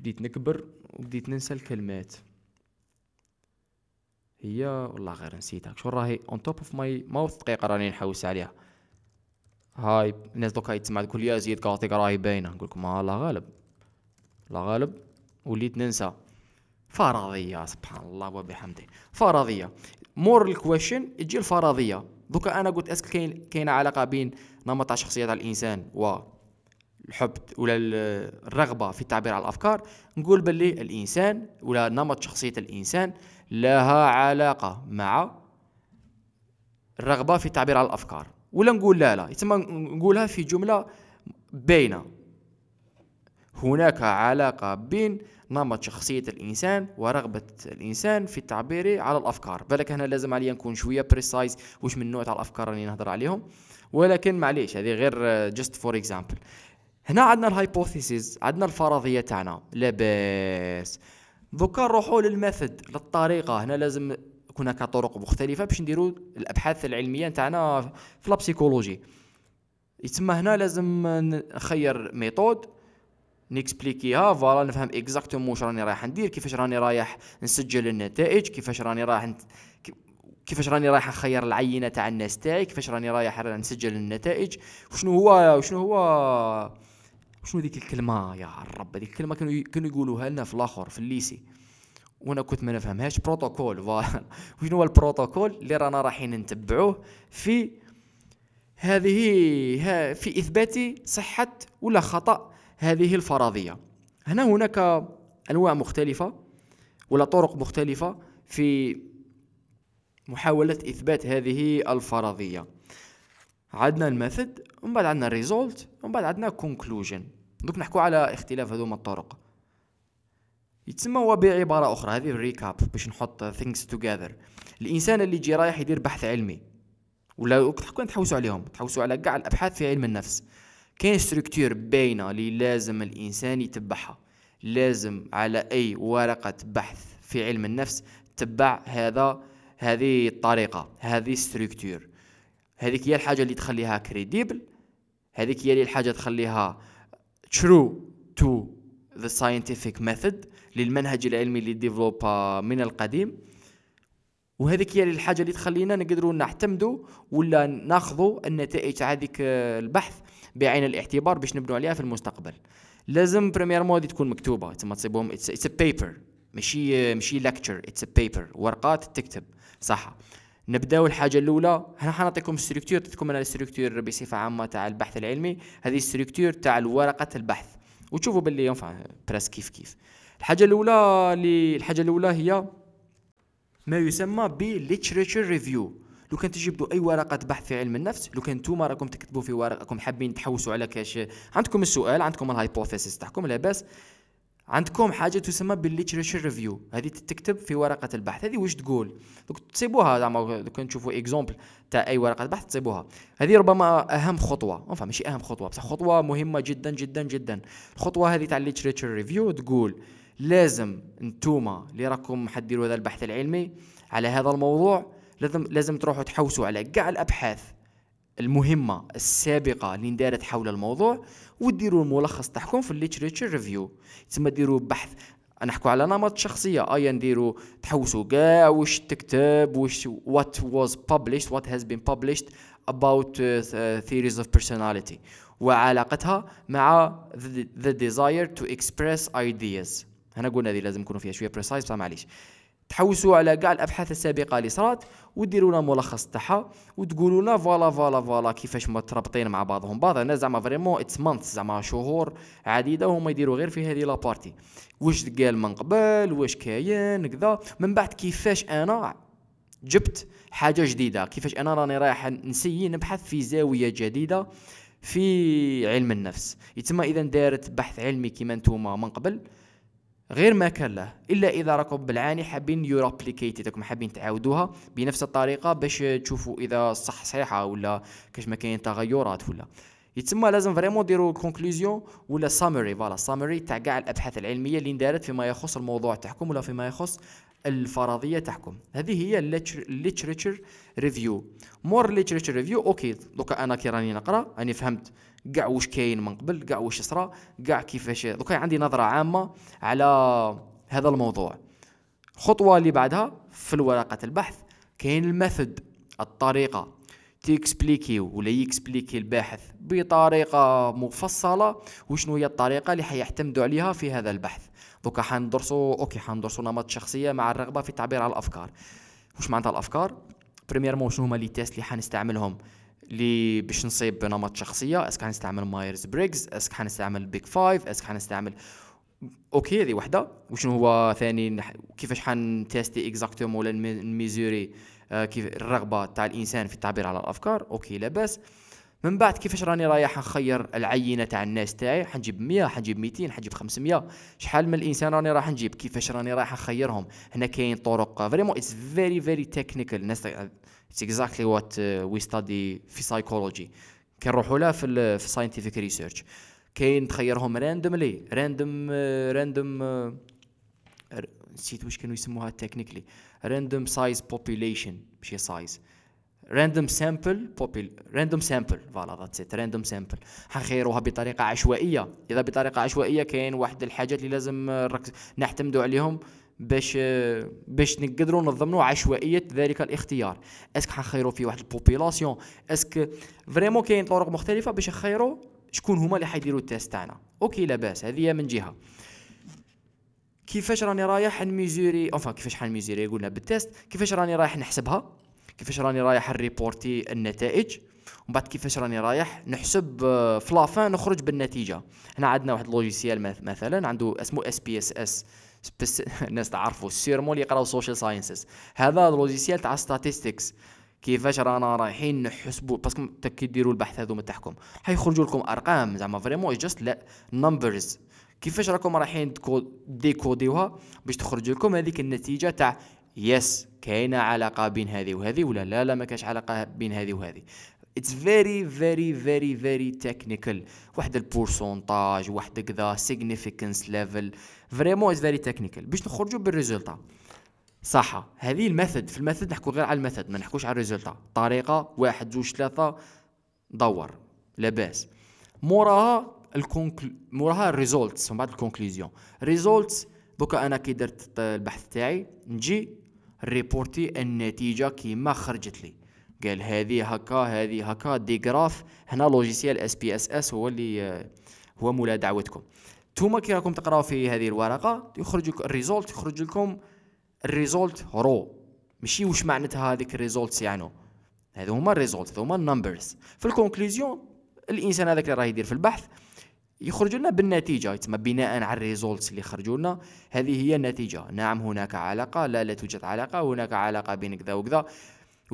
بديت نكبر وبديت ننسى الكلمات. هي والله غير نسيتها. شو راهي؟ on top of my mouth دقيقة راني نحوس عليها. هاي الناس دوكا يتسمع تقول يا زيد قاطيك راهي باينة. نقول لكم لا غالب. لا غالب وليت ننسى. فرضية سبحان الله وبحمده. فرضية. مور ال question تجي الفرضية. دوكا أنا قلت est-ce que كاين كاينة علاقة بين نمط شخصيه الإنسان و الحب ولا الرغبة في التعبير عن الأفكار نقول باللي الإنسان ولا نمط شخصية الإنسان لها علاقة مع الرغبة في التعبير عن الأفكار. ولا نقول لا لا. يتم نقولها في جملة باينة. هناك علاقة بين نمط شخصية الإنسان ورغبة الإنسان في التعبير على الأفكار. بالك هنا لازم عليا نكون شوية precise واش من نوع تاع الأفكار راني نهضر عليهم. ولكن معليش هذه غير just for example هنا عندنا ال hypothesis عندنا الفرضية تاعنا. لاباس. دوكا نروحوا لل method للطريقة. هنا لازم هناك طرق مختلفة باش نديروا الأبحاث العلمية تاعنا في la psychologie يتسمى هنا لازم نخير method. نكسبليكيها. voilà نفهم exactement واش راني رايح ندير كيفاش راني رايح نسجل النتائج كيفاش راني رايح كيفاش راني رايح نخير العينة تاع الناس تاعي كيفاش راني رايح نسجل النتائج. وشنو هو وشنو هو شنو ديك الكلمة؟ يا رب ديك الكلمة كانوا كانوا يقولوها لنا في الآخر في ال lycée. وأنا كنت ما نفهمهاش. بروتوكول [LAUGHS] وشنو هو البروتوكول اللي رانا رايحين نتبعوه في هذه في إثبات صحة ولا خطأ هذه الفرضية. هنا هناك أنواع مختلفة ولا طرق مختلفة في محاولة إثبات هذه الفرضية. عندنا ال method ومن بعد عندنا ال result ومن بعد عندنا conclusion دوك نحكوا على اختلاف هذوما الطرق. يتسمى هو بعبارة أخرى هذه ال recap باش نحط things together. الإنسان اللي يجي رايح يدير بحث علمي. ولا كون تحوسوا عليهم تحوسوا على كاع الأبحاث في علم النفس. كاين structure باينة اللي لازم الإنسان يتبعها. لازم على أي ورقة بحث في علم النفس تبع هذا هذه الطريقة هذه structure. هذيك هي الحاجة اللي تخليها crédible هذيك هي الحاجة تخليها true to the scientific method للمنهج العلمي اللي développé من القديم. وهذيك هي الحاجة اللي تخلينا نقدروا نعتمدوا ولا ناخذوا النتائج تاع هذيك البحث بعين الاعتبار باش نبنوا عليها في المستقبل. لازم premièrement تكون مكتوبة. تسمى تصيبهم it's a paper ماشي ماشي lecture it's a paper ورقات تكتب. صح. نبداو الحاجة الأولى. هنا حنعطيكم structure تعطيكم أنا ال structure بصفة عامة تاع البحث العلمي. هذه ال structure تاع ورقة البحث. وتشوفوا باللي ينفع. presque كيف كيف. الحاجة الأولى اللي الحاجة الأولى هي ما يسمى ب review لو كان تجيبوا أي ورقة بحث في علم النفس لو كان نتوما راكم تكتبوا في ورقكم حابين تحوسوا على كاش عندكم السؤال عندكم ال hypothesis تاعكم لاباس عندكم حاجة تسمى بال literature review هذه تكتب في ورقة البحث. هذه واش تقول؟ دوك تصيبوها زعما دوك نشوفوا exemple تاع أي ورقة بحث تصيبوها. هذه ربما أهم خطوة. enfin ماشي أهم خطوة بصح خطوة مهمة جدا جدا جدا. الخطوة هذه تاع ال literature review تقول لازم انتوما اللي راكم حديروا هذا البحث العلمي على هذا الموضوع لازم لازم تروحوا تحوسوا على كاع الأبحاث المهمة السابقة اللي اندارت حول الموضوع وديروا الملخص تاعكم في ال literature review تسمى ديروا بحث نحكوا على نمط شخصية. أيا نديروا تحوسوا كاع واش تكتب واش what was published what has been published about uh, theories of personality. وعلاقتها مع the, desire to express ideas. هنا قلنا هذه لازم نكونوا فيها شوية precise بصح معليش تحوسوا على كاع الأبحاث السابقة اللي صرات وديروا لنا ملخص تاعها وتقولوا لنا voilà voilà voilà كيفاش متربطين مع بعضهم. بعض أنا زعما vraiment it's months زعما شهور عديدة وهما يديروا غير في هذه la partie. واش قال من قبل؟ واش كاين؟ كذا. من بعد كيفاش أنا جبت حاجة جديدة؟ كيفاش أنا راني رايح ن essayer نبحث في زاوية جديدة في علم النفس. يتم اذا دارت بحث علمي كيما نتوما من قبل. غير ما كان له إلا إذا راكم بالعاني حابين you replicate راكم حابين تعاودوها بنفس الطريقة باش تشوفوا إذا صح صحيحة ولا كاش ما كاين تغيرات ولا. يتسمى لازم vraiment ديروا conclusion ولا summary voilà summary تاع كاع الأبحاث العلمية اللي اندارت فيما يخص الموضوع تاعكم ولا فيما يخص الفرضية تاعكم هذه هي ال literature review مور literature review okay دوكا أنا كي راني نقرأ راني فهمت كاع واش كاين من قبل كاع واش صرا كاع كيفاش دوكا عندي نظرة عامة على هذا الموضوع. الخطوة اللي بعدها في ورقه البحث كاين ال method الطريقة. ت expliquer ولا ي expliquer الباحث بطريقة مفصلة وشنو هي الطريقة اللي حيعتمدوا عليها في هذا البحث. دوكا حندرسوا okay حندرسوا نمط شخصية مع الرغبة في التعبير على الأفكار. واش معناتها الأفكار؟ premièrement شنو هما les tests اللي حنستعملهم اللي باش نصيب بنمط شخصية. est-ce que حنستعمل Myers Briggs est-ce que حنستعمل Big Five est-ce que حنستعمل okay هذه وحدة. وشنو هو ثاني؟ كيفاش حن tester exactement ولا ن mesurer آه كيف الرغبة تاع الإنسان في التعبير على الأفكار؟ okay لاباس من بعد كيفاش راني رايح نخير العينة تاع الناس تاعي؟ حنجيب 100 حنجيب 200 حنجيب 500 شحال من الإنسان راني راح نجيب؟ كيفاش راني رايح نخيرهم؟ هنا كاين طرق. vraiment it's very very technical الناس it's exactly what we study في psychology كنروحوا لها في في scientific research كاين تخيرهم randomly random random نسيت واش كانوا يسموها technically random size population ماشي size random sample people random sample voilà that's it random sample حنخيروها بطريقة عشوائية. إذا بطريقة عشوائية كاين واحد الحاجات اللي لازم نعتمدوا عليهم باش باش نقدروا نضمنوا عشوائية ذلك الاختيار. est-ce que حنخيروا في واحد ال population est-ce que vraiment كاين طرق مختلفة باش نخيروا شكون هما اللي حيديروا ال test تاعنا؟ okay لاباس هذه من جهة. كيفاش راني رايح ن mesurer؟ on va كيفاش حن mesurer؟ قلنا بال test كيفاش راني رايح نحسبها؟ كيفاش راني رايح ن reporter النتائج ومن بعد كيفاش راني رايح نحسب آه، في la fin نخرج بالنتيجة. هنا عندنا واحد logiciel مثلا عنده اسمه SPSS الناس تعرفوا sûrement اللي يقراو social sciences هذا logiciel تاع statistics كيفاش رانا رايحين نحسبوا parce que كي ديروا البحث هذوما تاعكم حيخرجوا لكم أرقام زعما vraiment just les numbers كيفاش راكم رايحين ديكوديوها باش تخرج لكم هذيك النتيجة تاع يس كاينة علاقة بين هذه وهذه ولا لا؟ لا ما كاش علاقة بين هذه وهذه. it's very very very very technical واحد ال pourcentage واحد كذا significance level vraiment it's very technical باش نخرجوا بال résultat. صح هذه ال method. في ال method نحكوا غير على ال method ما نحكوش على ال résultat. طريقة واحد زوج ثلاثة دور. لاباس موراها ال concl موراها ال results ومن بعد ال conclusion results دوكا أنا كي درت البحث تاعي نجي ريبورتي النتيجة كيما خرجت لي. قال هذه هكا هذه هكا des graphes. هنا logiciel SPSS هو اللي هو مولا دعوتكم. نتوما كي راكم تقراو في هذه الورقة يخرج لكم ال result يخرج لكم ال result raw. ماشي واش معناتها هذيك ال results يعني هذو هما ال result هما ال numbers. في ال conclusion الإنسان هذاك اللي راه يدير في البحث يخرج لنا بالنتيجة. يتم بناء على ال results اللي خرجوا لنا. هذه هي النتيجة. نعم هناك علاقة. لا لا توجد علاقة. هناك علاقة بين كذا وكذا.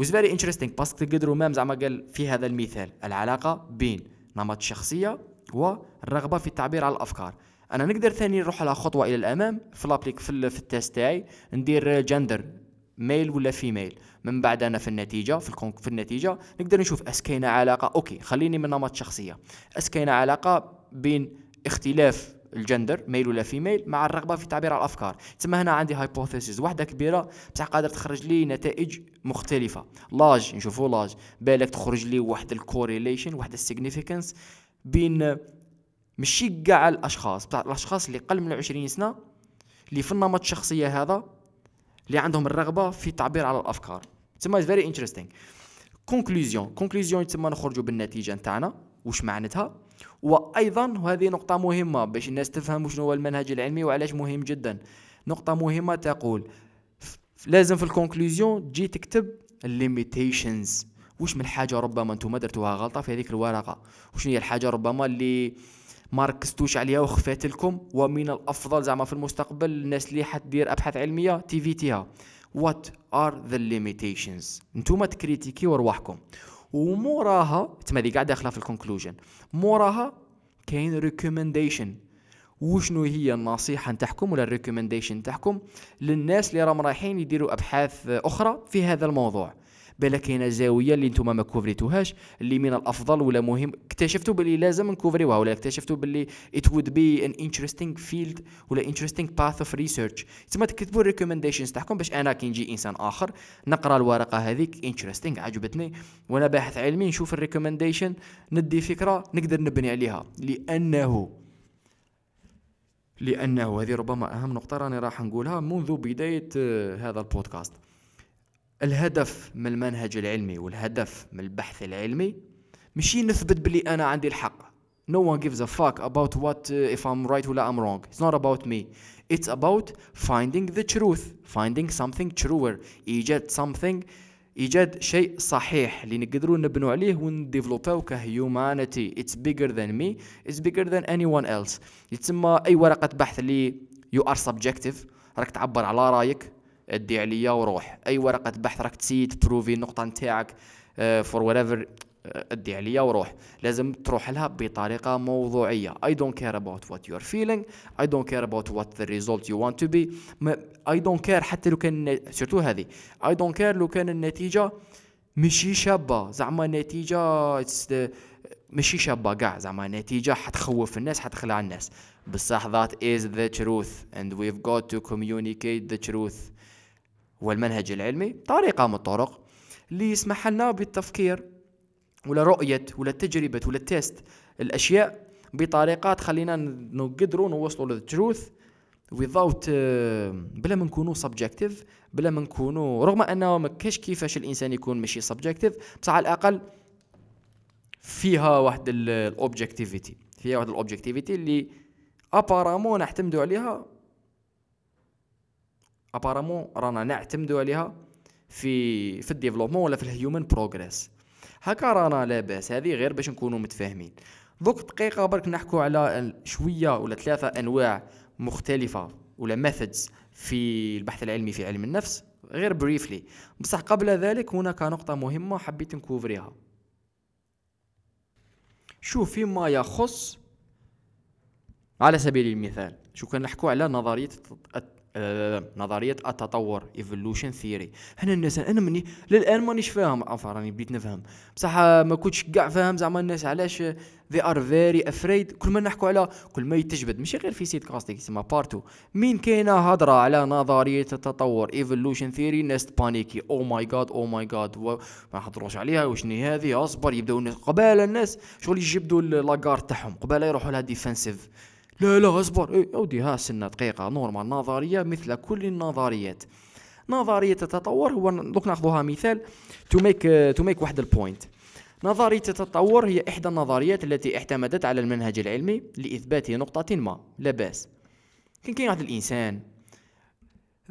Was very interesting. parce que تقدروا même زعما قال في هذا المثال. العلاقة بين نمط الشخصية والرغبة في التعبير على الأفكار. أنا نقدر ثاني نروح على خطوة إلى الأمام في ال appliq في, في ال test تاعي. ندير gender male ولا female من بعد أنا في النتيجة في, ال conc في النتيجة نقدر نشوف est-ce كاينة علاقة okay خليني من نمط شخصية. est-ce كاينة علاقة بين اختلاف ال gender male ولا female مع الرغبة في تعبير الأفكار. تسمى هنا عندي hypothesis واحدة كبيرة بصح قادر تخرج لي نتائج مختلفة. l'âge نشوفوا l'âge بالك تخرج لي واحد ال correlation واحد ال significance بين ماشي كاع الأشخاص. بتاع الأشخاص اللي قل من 20 سنة اللي في النمط الشخصية هذا اللي عندهم الرغبة في التعبير على الأفكار. تسمى very interesting conclusion conclusion تسمى نخرجوا بالنتيجة نتاعنا. واش معناتها؟ وأيضا وهذه نقطة مهمة باش الناس تفهم شنو هو المنهج العلمي وعلاش مهم جدا. نقطة مهمة تقول لازم في ال conclusion تجي تكتب ال limitations واش من حاجة ربما أنتم درتوها غلطة في هذيك الورقة؟ وشنو هي الحاجة ربما اللي ما ركزتوش عليها وخفات لكم؟ ومن الأفضل زعما في المستقبل الناس اللي حتدير أبحاث علمية تيفيتيها what are the limitations? نتوما تكريتيكيو رواحكم وموراها تما هذه قاعدة داخله في ال conclusion موراها كاين recommendation وشنو هي النصيحة نتاعكم ولا ال recommendation نتاعكم للناس اللي راهم رايحين يديروا أبحاث أخرى في هذا الموضوع؟ بلا كاينة زاوية اللي نتوما ما كوفريتوهاش اللي من الأفضل ولا مهم. اكتشفتوا باللي لازم نكوفريوها ولا اكتشفتوا باللي it would be an interesting field ولا interesting path of research. تما تكتبوا ال recommendations تاعكم باش أنا كي نجي إنسان آخر نقرأ الورقة هذيك interesting عجبتني. وأنا باحث علمي نشوف الريكومنديشن ندي فكرة نقدر نبني عليها. لأنه لأنه هذه ربما أهم نقطة راني راح نقولها منذ بداية آه، هذا البودكاست. الهدف من المنهج العلمي والهدف من البحث العلمي مشي نثبت بلي أنا عندي الحق no one gives a fuck about what uh, if I'm right ولا I'm wrong it's not about me it's about finding the truth finding something truer ايجاد something ايجاد شيء صحيح اللي نقدروا نبنوا عليه ونديفلوباو ك humanity it's bigger than me it's bigger than anyone else يتسمى اي ورقه بحث اللي you are subjective راك تعبر على رايك ادي عليا وروح. أي ورقة بحث راك تسيد تبروفي النقطة نتاعك for whatever ادي عليا وروح. لازم تروح لها بطريقة موضوعية. I don't care about what you're feeling. I don't care about what the result you want to be. I don't care حتى لو كان surtout هذه. I don't care لو كان النتيجة مشي شابة. زعما نتيجه مشي شابة كاع. زعما نتيجه حتخوف الناس حتخلع الناس. بصح that is the truth and we've got to communicate the truth. هو المنهج العلمي طريقة من الطرق اللي يسمح لنا بالتفكير ولا رؤية ولا تجربة ولا test الأشياء بطريقة تخلينا نقدروا نوصلوا لل truth without بلا ما نكونوا subjective بلا ما نكونوا رغم انه ما كاش كيفاش الإنسان يكون ماشي subjective بصح على الأقل فيها واحد ال objectivity فيها واحد ال objectivity اللي apparemment نعتمدوا عليها apparemment رانا نعتمدوا عليها في في ال développement ولا في ال human progress. هكا رانا لاباس هذه غير باش نكونوا متفاهمين. دوك دقيقة برك نحكوا على شوية ولا ثلاثة أنواع مختلفة ولا methods في البحث العلمي في علم النفس غير briefly بصح قبل ذلك هناك نقطة مهمة حبيت نكوفريها. شوف فيما يخص على سبيل المثال شو كان نحكوا على نظرية آه، نظرية التطور evolution theory هنا الناس أنا مني للآن مانيش فاهم. عفوا راني بديت نفهم. بصح ما كنتش كاع فاهم زعما الناس علاش they are very afraid. كل ما نحكوا على كل ما يتجبد. ماشي غير في سيت كاستيك يسمى partout مين كاينة هضرة على نظرية التطور evolution theory الناس paniquer. oh my god oh my god ما نحضروش عليها. وشني هذه؟ أصبر يبداو الناس. قبال الناس شغل يجبدوا la garde تاعهم. قبال يروحوا لها défensive لا لا اصبر. اي أودي ها سنة دقيقة normal نظرية مثل كل النظريات. نظرية التطور هو دوك ناخذوها مثال to make to make واحد ال point نظرية التطور هي إحدى النظريات التي اعتمدت على المنهج العلمي لإثبات نقطة ما لا بأس. كان كاين واحد الإنسان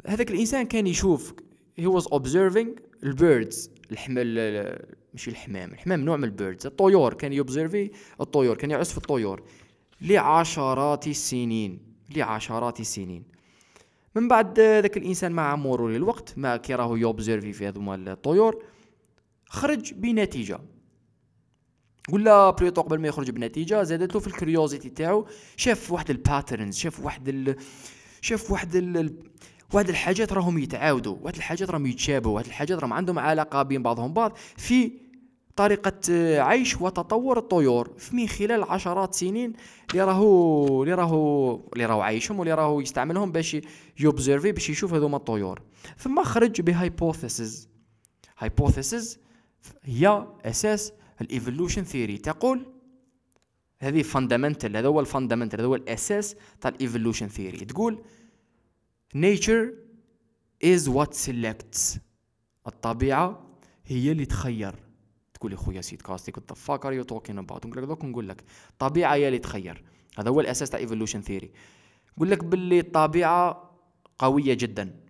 هذاك الإنسان كان يشوف he was observing ال birds الحمل ماشي الحمام الحمام نوع من ال birds الطيور كان يوبزيرفي الطيور كان يعس في الطيور. لعشرات السنين لعشرات السنين. من بعد ذاك الإنسان مع مرور الوقت ما كي يوبزيرفي في هذوما الطيور خرج بنتيجة. ولا plutôt قبل ما يخرج بنتيجة زادت له في ال curiosité تاعو شاف واحد ال patterns شاف واحد ال... شاف واحد ال... واحد الحاجات راهم يتعاودوا واحد الحاجات راهم يتشابهوا واحد الحاجات راهم عندهم علاقة بين بعضهم بعض في طريقة عيش وتطور الطيور. من خلال عشرات سنين اللي راهو اللي راهو اللي راهو عايشهم واللي راهو يستعملهم باش يوبزيرفي باش يشوف هذوما الطيور. ثم خرج ب hypothesis hypothesis هي أساس ال evolution theory. تقول هذه fundamental هذا هو ال fundamental هذا هو الأساس تاع ال evolution theory. تقول nature is what selects. الطبيعة هي اللي تخير. تقول لي خويا سيد كاستيك what fuck are you talking about نقول لك دوك نقول لك الطبيعة هي اللي تخير. هذا هو الأساس تاع evolution theory نقول لك باللي الطبيعة قوية جدا.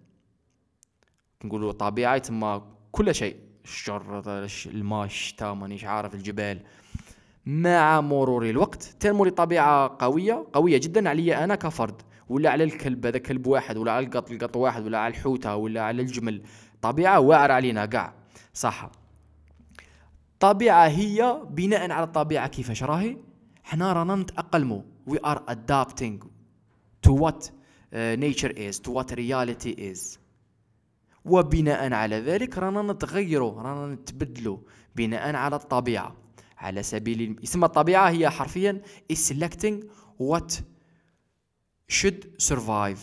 نقولوا الطبيعة تما كل شيء. الشجر الماء الشتاء مانيش عارف الجبال. مع مرور الوقت تنمو لطبيعة قوية قوية جدا علي أنا كفرد. ولا على الكلب هذا كلب واحد ولا على القط القط واحد ولا على الحوتة ولا على الجمل. طبيعة واعرة علينا قاع صح. الطبيعة هي بناء على الطبيعة. كيفاش راهي حنا رانا we are adapting to what uh, nature is to what reality is. وبناء على ذلك رانا نتغيروا رانا نتبدلوا بناء على الطبيعة. على سبيل اسم الطبيعة هي حرفيا selecting what should survive.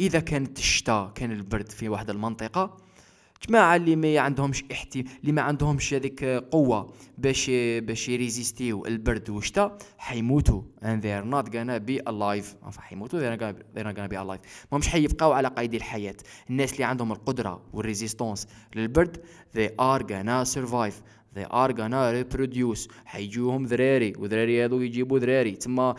إذا كانت الشتاء كان البرد في واحد المنطقة جماعة اللي ما عندهمش احتي اللي ما عندهمش هذيك قوة باش باش يريزيستيو. البرد والشتاء حيموتوا. And they are not gonna be alive. حيموتوا. Gonna, they're not gonna be alive. ما مش حيبقاو على قيد الحياة. الناس اللي عندهم القدرة وال résistance للبرد they are gonna survive. They are gonna reproduce. حيجوهم ذراري وذراري هذو يجيبوا ذراري. تما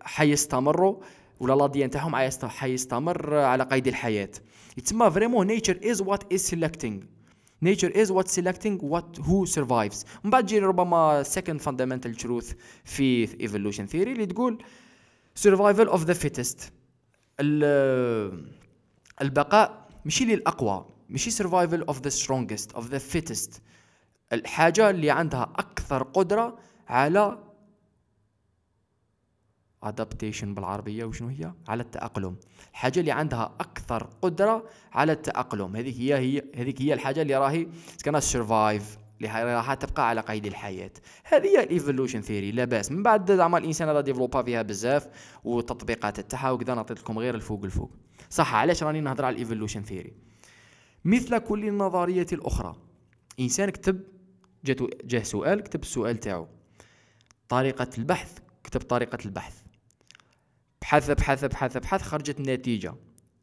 حيستمروا. ولا l'ADN تاعهم حيستمر على قيد الحياة. يتسمى vraiment nature is what is selecting nature is what selecting what who survives. من بعد ربما second fundamental truth في evolution theory اللي تقول survival of the fittest. البقاء ماشي للأقوى ماشي survival of the strongest of the fittest. الحاجة اللي عندها أكثر قدرة على adaptation بالعربية وشنو هي؟ على التأقلم. الحاجة اللي عندها أكثر قدرة على التأقلم. هذيك هي هي هذيك هي الحاجة اللي راهي can survive اللي راح تبقى على قيد الحياة. هذه هي ال evolution theory لا بأس. من بعد زعما الإنسان هذا ديفلوبا فيها بزاف والتطبيقات تاعها وكذا نعطيت لكم غير الفوق الفوق. صح علاش راني نهضر على ال evolution theory مثل كل النظرية الأخرى إنسان كتب جاتو جاه سؤال كتب السؤال تاعو. طريقة البحث كتب طريقة البحث. بحث بحث بحث بحث خرجت النتيجة.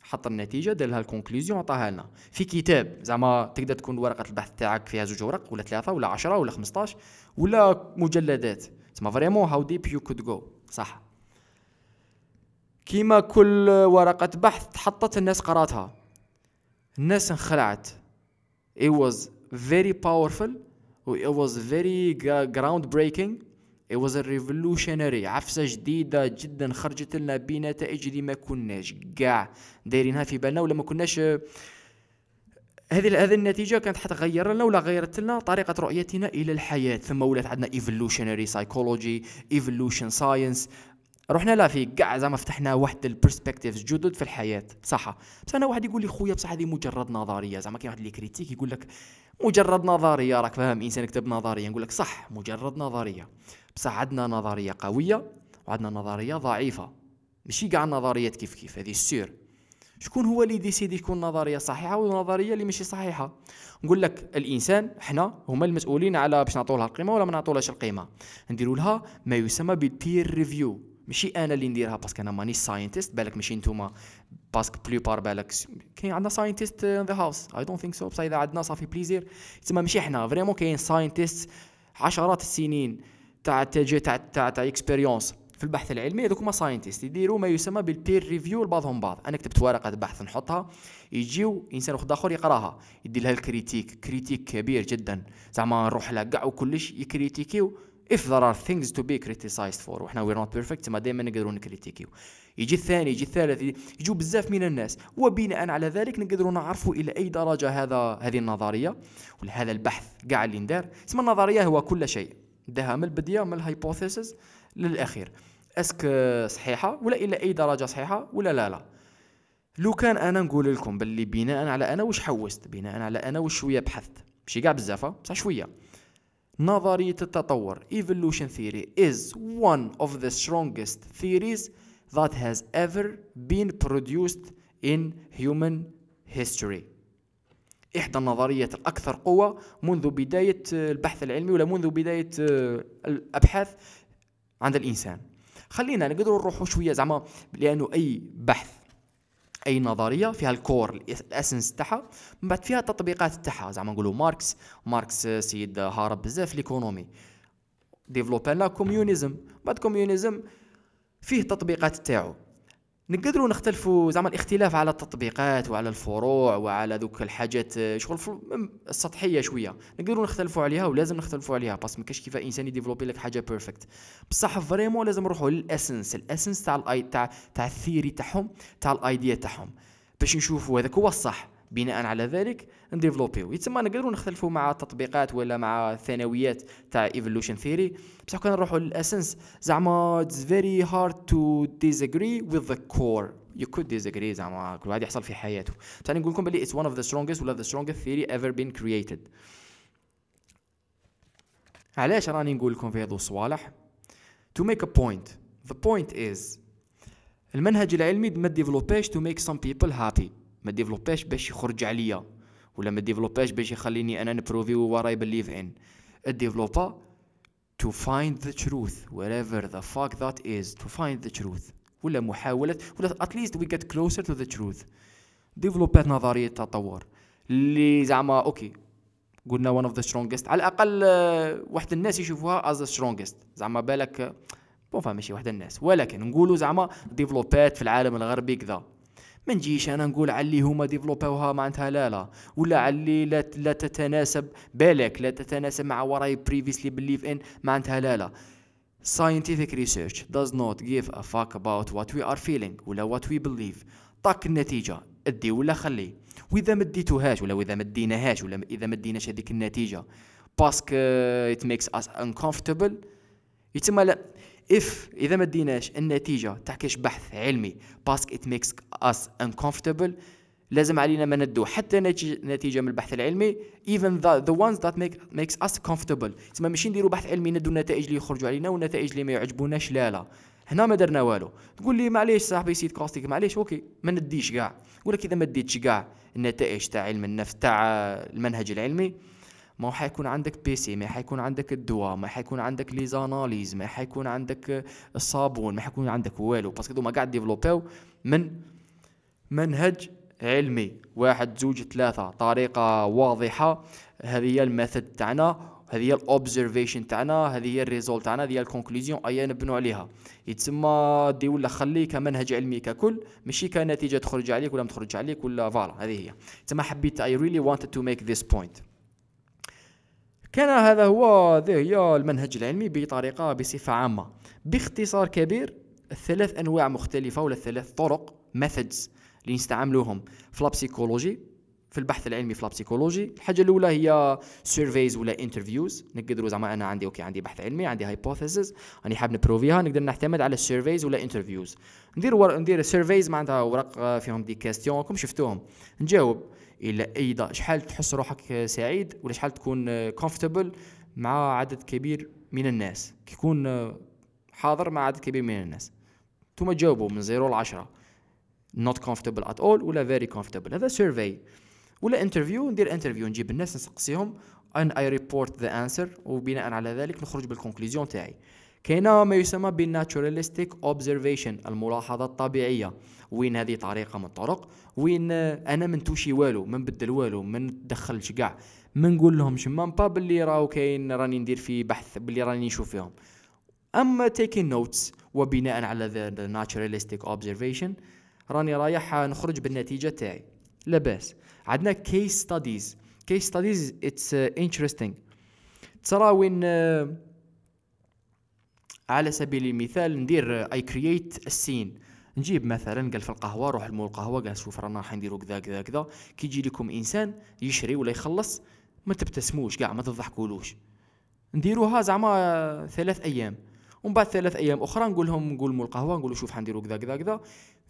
حط النتيجة دار لها ال conclusion عطاها لنا. في كتاب زعما تقدر تكون ورقة البحث تاعك فيها زوج ورق ولا ثلاثة ولا عشرة ولا 15 ولا مجلدات. زعما vraiment how deep you could go صح. كيما كل ورقة بحث تحطت الناس قراتها. الناس انخلعت. It was very powerful. It was very ground breaking it was a revolutionary. عفسة جديدة جدا خرجت لنا بنتائج اللي ما كناش كاع دايرينها في بالنا ولا ما كناش هذه هذه النتيجة كانت حتغير لنا ولا غيرت لنا طريقة رؤيتنا إلى الحياة. ثم ولات عندنا evolutionary psychology evolution science. رحنا لا في كاع زعما فتحنا واحد البرسبكتيفز جدد في الحياة. صح بس أنا واحد يقول لي خويا بصح هذه مجرد نظرية. زعما كاين واحد اللي critique يقول لك مجرد نظرية راك فاهم؟ إنسان يكتب نظرية نقول لك صح مجرد نظرية. بصح عندنا نظرية قوية وعندنا نظرية ضعيفة. ماشي كاع النظريات كيف كيف هذه c'est sûr. شكون هو اللي ديسيدي يكون نظرية صحيحة والنظريه اللي ماشي صحيحة؟ نقول لك الإنسان حنا هما المسؤولين على باش نعطوا لها القيمة ولا ما نعطولهاش القيمة. نديروا لها ما يسمى بال peer review ماشي أنا اللي نديرها parce que أنا ماني scientist بالك ماشي نتوما parce que plupart بالك كاين عندنا scientist in the house I don't think so بصح إذا عندنا ça fait plaisir تسمى ماشي حنا vraiment كاين scientist عشرات السنين. تاع تاع تاع تاع expérience في البحث العلمي هذوك هما scientist يديروا ما يسمى بال peer review لبعضهم بعض. أنا كتبت ورقة بحث نحطها يجيو إنسان واحد آخر يقراها يدير لها ال critique critique كبير جدا. زعما نروح لها كاع وكلش يكريتيكيو if there are things to be criticized for. وحنا we're not perfect ما دائما نقدروا نكريتيكيو يجي الثاني يجي الثالث يجوا بزاف من الناس. وبناء على ذلك نقدروا نعرفوا إلى أي درجة هذا هذه النظرية ولا هذا البحث كاع اللي ندار. اسم النظرية هو كل شيء. داها من البداية من ال hypothesis للأخير. est-ce que صحيحة ولا إلى أي درجة صحيحة ولا لا لا. لو كان أنا نقول لكم باللي بناء على أنا واش حوست بناء على أنا واش شوية بحثت ماشي كاع بزاف بصح شوية. نظرية التطور evolution theory is one of the strongest theories that has ever been produced in human history. إحدى النظريات الأكثر قوة منذ بداية البحث العلمي ولا منذ بداية الأبحاث عند الإنسان. خلينا نقدروا نروحوا شوية زعما لأنه أي بحث أي نظرية فيها ال core ال essence تاعها من بعد فيها التطبيقات تاعها. زعما نقولوا ماركس ماركس سيد هارب بزاف l'économie ديفلوبا لنا communism. بعد communism فيه تطبيقات تاعو. نقدروا نختلفوا زعما الاختلاف على التطبيقات وعلى الفروع وعلى ذوك الحاجات شغل السطحية شوية. نقدروا نختلفوا عليها ولازم نختلفوا عليها بس ما كاش كيف انسان يديفلوبي لك حاجة perfect بصح vraiment لازم نروحوا لل essence ال essence تاع الاي تاع تاع ال theory تاعهم تاع ال idea تاعهم باش نشوفوا هذاك هو الصح. بناء على ذلك نديفلوبيو. يتسمى نقدروا نختلفوا مع التطبيقات ولا مع الثانويات تاع evolution theory بصح كان نروحوا لل essence. زعما it's very hard to disagree with the core. You could disagree زعما كل واحد يحصل في حياته. ثاني نقول لكم بلي it's one of the strongest ولا the strongest theory ever been created. علاش راني نقول لكم في هذو الصوالح؟ to make a point. The point is المنهج العلمي ما ديفلوباش to make some people happy. ما ديفلوباش باش يخرج عليا ولا ما ديفلوباش باش يخليني أنا نبروفي what I believe in الديفلوبا to find the truth wherever the fuck that is to find the truth. ولا محاولة ولا at least we get closer to the truth. ديفلوبات نظرية التطور اللي زعما okay قلنا one of the strongest. على الأقل آه، واحد الناس يشوفوها as the strongest. زعما بالك bon ماشي واحد الناس. ولكن نقولوا زعما ديفلوبات في العالم الغربي كذا. ما نجيش أنا نقول على اللي هما ديفلوباوها معناتها لا لا. ولا على اللي لا, لا تتناسب بالك لا تتناسب مع what I previously believe in معناتها لا لا. Scientific research does not give a fuck about what we are feeling ولا what we believe. طاك النتيجة أدي ولا خلي. وإذا ما اديتوهاش ولا وإذا ما اديناهاش ولا إذا ما اديناش هذيك النتيجة. parce que it makes us uncomfortable. يتسمى لا if إذا ما ديناش النتيجة تاع كاش بحث علمي parce que it makes us uncomfortable لازم علينا ما ندو حتى نتيجة من البحث العلمي even the, the ones that make makes us comfortable. تسمى ماشي نديروا بحث علمي ندو النتائج اللي يخرجوا علينا والنتائج اللي ما يعجبوناش لا لا. هنا ما درنا والو. تقول لي معليش صاحبي سيد كاستيك معليش okay. ما نديش كاع ولكن إذا ما ديتش كاع النتائج تاع علم النفس تاع المنهج العلمي ما حيكون عندك PC ما حيكون عندك الدواء ما حيكون عندك les analyses ما حيكون عندك الصابون ما حيكون عندك والو parce que ما قاعد ديفلوبيو من منهج علمي. واحد زوج ثلاثة طريقة واضحة. هذه هي ال method تاعنا هذه هي ال observation تاعنا هذه هي ال result تاعنا هذه هي ال conclusion ايا نبنوا عليها. يتسمى دي ولا خليه كمنهج علمي ككل ماشي كنتيجة تخرج عليك ولا ما تخرج عليك ولا voilà هذه هي. تسمى حبيت I really wanted to make this point. كان هذا هو هي المنهج العلمي بطريقة بصفة عامة. باختصار كبير الثلاث أنواع مختلفة ولا الثلاث طرق methods اللي نستعملوهم في la psychologie في البحث العلمي في la psychologie الحاجة الأولى هي surveys ولا interviews نقدروا زعما أنا عندي okay عندي بحث علمي عندي hypothesis راني حاب نبروفيها نقدر نعتمد على ال surveys ولا interviews ندير ور... ندير surveys معناتها ورق فيهم des questions راكم شفتوهم. نجاوب. إلى أي شحال تحس روحك سعيد ولا شحال تكون comfortable مع عدد كبير من الناس؟ كيكون حاضر مع عدد كبير من الناس. ثم تجاوبوا من 0 ل 10 not comfortable at all ولا very comfortable. هذا survey. ولا interview ندير interview نجيب الناس نسقسيهم and I report the answer. وبناء على ذلك نخرج بال conclusion تاعي. كاينة ما يسمى بال naturalistic observation الملاحظة الطبيعية. وين هذه طريقة من الطرق وين أنا ما نتوشي والو ما نبدل والو ما ندخلش كاع ما نقول لهمش ما با باللي راهو كاين راني ندير في بحث باللي راني نشوف فيهم. I'm taking notes وبناء على the naturalistic observation راني رايح نخرج بالنتيجة تاعي. لاباس عندنا case studies case studies it's interesting ترى وين على سبيل المثال ندير I create ال scene نجيب مثلا قال في القهوة روح لمول القهوة قال شوف رانا راح نديرو كذا كذا كذا. كي يجي لكم إنسان يشري ولا يخلص ما تبتسموش كاع ما تضحكولوش. نديروها زعما ثلاث أيام. ومن بعد ثلاث أيام أخرى نقول لهم نقول مول القهوة نقول شوف حنديروا كذا كذا كذا.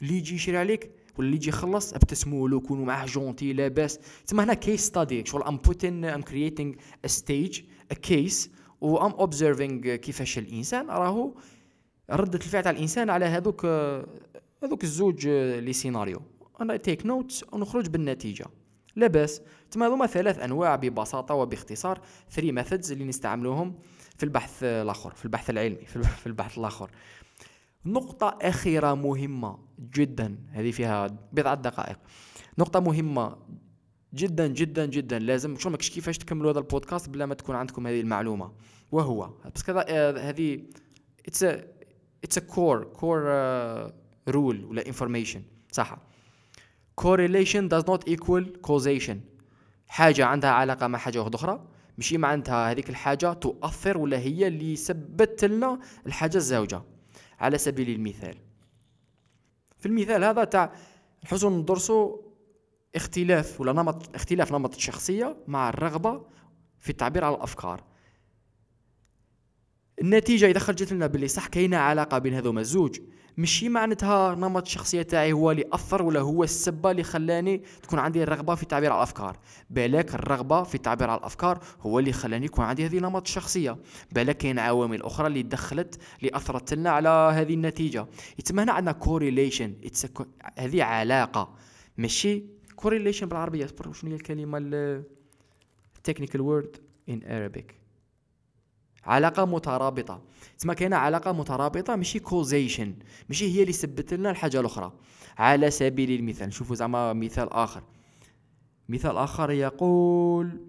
اللي يجي يشري عليك ولا اللي يجي يخلص ابتسموا له كونوا معاه gentil لاباس. تسمى هنا case study شغل I'm putting I'm creating stage a case و I'm observing كيفاش الإنسان راهو ردة الفعل تاع الإنسان على هذوك هذوك الزوج les scénarios أنا take notes ونخرج بالنتيجة. لاباس. تما هذوما ثلاث أنواع ببساطة وباختصار. three methods اللي نستعملوهم في البحث الآخر في البحث العلمي في البحث الآخر. نقطة أخيرة مهمة جدا. هذه فيها بضعة دقائق. نقطة مهمة جدا جدا جدا. لازم شو ماكش كيفاش تكملوا هذا البودكاست بلا ما تكون عندكم هذه المعلومة. وهو. كذا آه، هذه it's it's core core rule ولا information صح. Correlation does not equal causation. حاجة عندها علاقة مع حاجة أخرى. ماشي معناتها هذيك الحاجة تؤثر ولا هي اللي سببت لنا الحاجة الزوجة على سبيل المثال. في المثال هذا تاع نحوسو ندرسو اختلاف ولا نمط اختلاف نمط الشخصية مع الرغبة في التعبير على الأفكار. النتيجة إذا خرجت لنا باللي صح كاينة علاقة بين هذوما الزوج. ماشي معناتها نمط الشخصية تاعي هو اللي أثر ولا هو السبة اللي خلاني تكون عندي الرغبة في التعبير على الأفكار. بالك الرغبة في التعبير على الأفكار هو اللي خلاني يكون عندي هذه نمط الشخصية. بالك كاين عوامل أخرى اللي دخلت اللي أثرت لنا على هذه النتيجة. يتم هنا عندنا correlation هذه علاقة. ماشي correlation بالعربية. شنو هي الكلمة ال technical word in Arabic علاقة مترابطة. تسمى كاينة علاقة مترابطة ماشي causation ماشي هي اللي سببت لنا الحاجة الأخرى. على سبيل المثال نشوفوا زعما مثال آخر. مثال آخر يقول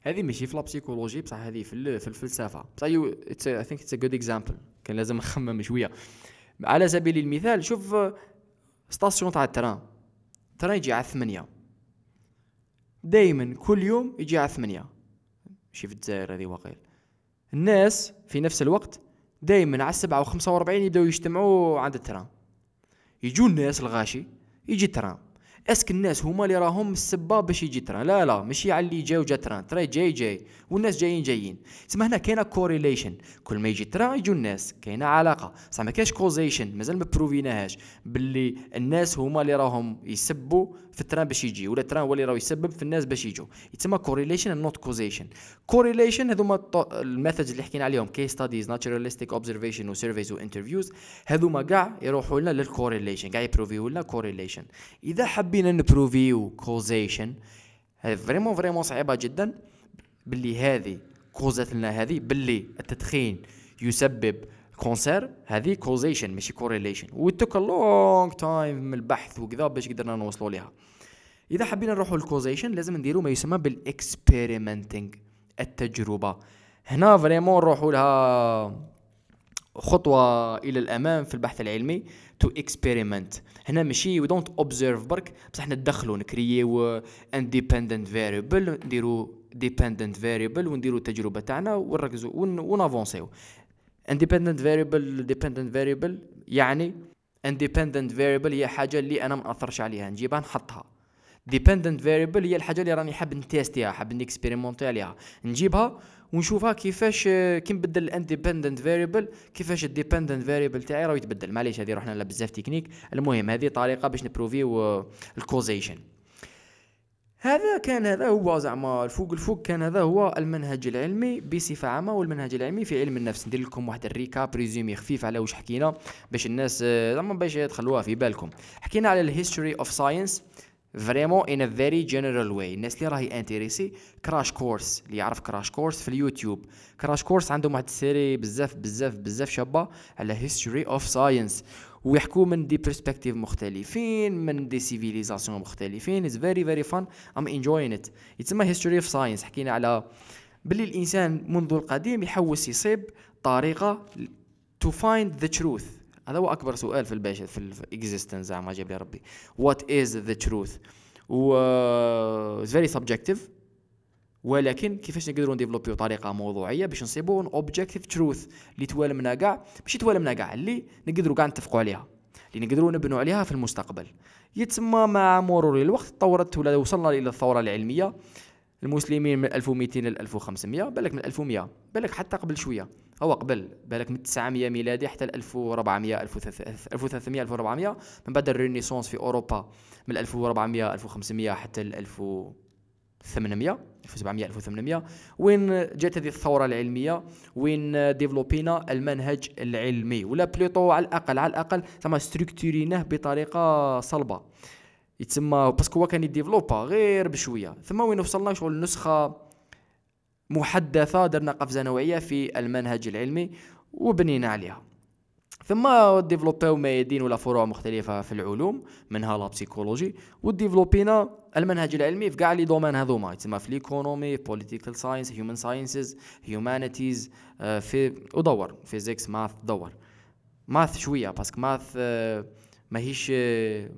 هذه ماشي في la psychologie بصح هذه في في الفلسفة. بصح I think it's a good example كان لازم نخمم شوية. على سبيل المثال شوف station تاع ال train. ال train يجي على ثمانية. دايما كل يوم يجي على ثمانية. ماشي في الجزائر هذه واقيل الناس في نفس الوقت دائما على السبعة وخمسة واربعين يبداو يجتمعوا عند الترام. يجوا الناس الغاشي يجي الترام. est-ce que الناس هما اللي راهم السبة باش يجي train لا لا ماشي على اللي جاي وجا train ترى جاي جاي. والناس جايين جايين. تسمى هنا كاينة correlation كل ما يجي train يجوا الناس. كاينة علاقة. صح ما كاينش causation مازال ما بروفيناهاش باللي الناس هما اللي راهم يسببوا في ال train باش يجي ولا ال train هو اللي راه يسبب في الناس باش يجوا يتسمى correlation not causation correlation هذوما ال methods اللي حكينا عليهم case studies naturalistic observation و surveys و interviews هذوما كاع يروحوا لنا لل correlation كاع يبروفيو لنا correlation إذا حبينا نبروفيو causation vraiment vraiment صعيبة جدا. باللي هذه كوزات لنا هذه باللي التدخين يسبب cancer هذه causation ماشي correlation و took long time من البحث وكذا باش قدرنا نوصلوا لها إذا حبينا نروحوا لل causation لازم نديروا ما يسمى بال experimenting التجربة. هنا vraiment نروحوا لها خطوة إلى الأمام في البحث العلمي to experiment هنا ماشي we don't observe برك بصح ندخلوا نكرييو independent variable نديروا dependent variable ونديروا التجربة تاعنا ونركزوا ونافونسيو. Independent variable dependent variable يعني independent variable هي حاجة اللي أنا ما أثرش عليها نجيبها نحطها. Dependent variable هي الحاجة اللي راني حاب نتيستيها حاب نكسبيريمونتي عليها. نجيبها ونشوفها كيفاش كي نبدل ال independent variable كيفاش ال dependent variable تاعي راه يتبدل. معليش هذه رحنا لها بزاف تكنيك. المهم هذه طريقة باش نبروفيو ال causation هذا كان هذا هو زعما الفوق الفوق كان هذا هو المنهج العلمي بصفة عامة والمنهج العلمي في علم النفس. ندير لكم واحد ال recap résumé خفيف على واش حكينا باش الناس زعما باش تخلوها في بالكم. حكينا على ال history of science vraiment in a very general way الناس اللي راهي intéressée Crash Course اللي يعرف Crash Course في اليوتيوب. Crash Course عندهم واحد ال série بزاف بزاف بزاف شابة على history of science ويحكوا من des perspectives مختلفين من des civilisations مختلفين. it's very very fun I'm enjoying it يتسمى history of science حكينا على باللي الإنسان منذ القديم يحوس يصيب طريقة to find the truth هذا هو أكبر سؤال في البشر في ال existence زعما جاب لي ربي. what is the truth و very subjective ولكن كيفاش نقدروا نديفلوبيو طريقة موضوعية باش نصيبوا objective truth اللي توالمنا كاع ماشي توالمنا كاع اللي نقدروا كاع نتفقوا عليها اللي نقدروا نبنوا عليها في المستقبل. يتسمى مع مرور الوقت تطورت ولا وصلنا إلى الثورة العلمية المسلمين من 1200 ل 1500 بالك من 1100 بالك حتى قبل شوية. هو قبل بالك من 900 ميلادي حتى 1400 1300 1400 من بعد ال Renaissance في أوروبا من 1400 1500 حتى 1800 1700 1800 وين جات هذه الثورة العلمية؟ وين ديفلوبينا المنهج العلمي؟ ولا plutôt على الأقل على الأقل زعما ستركتوريناه بطريقة صلبة. يتسمى parce que هو كان يديفلوبا غير بشوية. ثم وين وصلنا؟ شغل نسخة محدثة درنا قفزة نوعية في المنهج العلمي وبنينا عليها. ثم ديفلوبيو ميادين ولا فروع مختلفة في العلوم منها la psychologie وديفلوبينا المنهج العلمي في كاع les domaines هذوما يتسمى في l'économie political science human sciences humanities في ودور physics math دور. math شوية parce que math ماهيش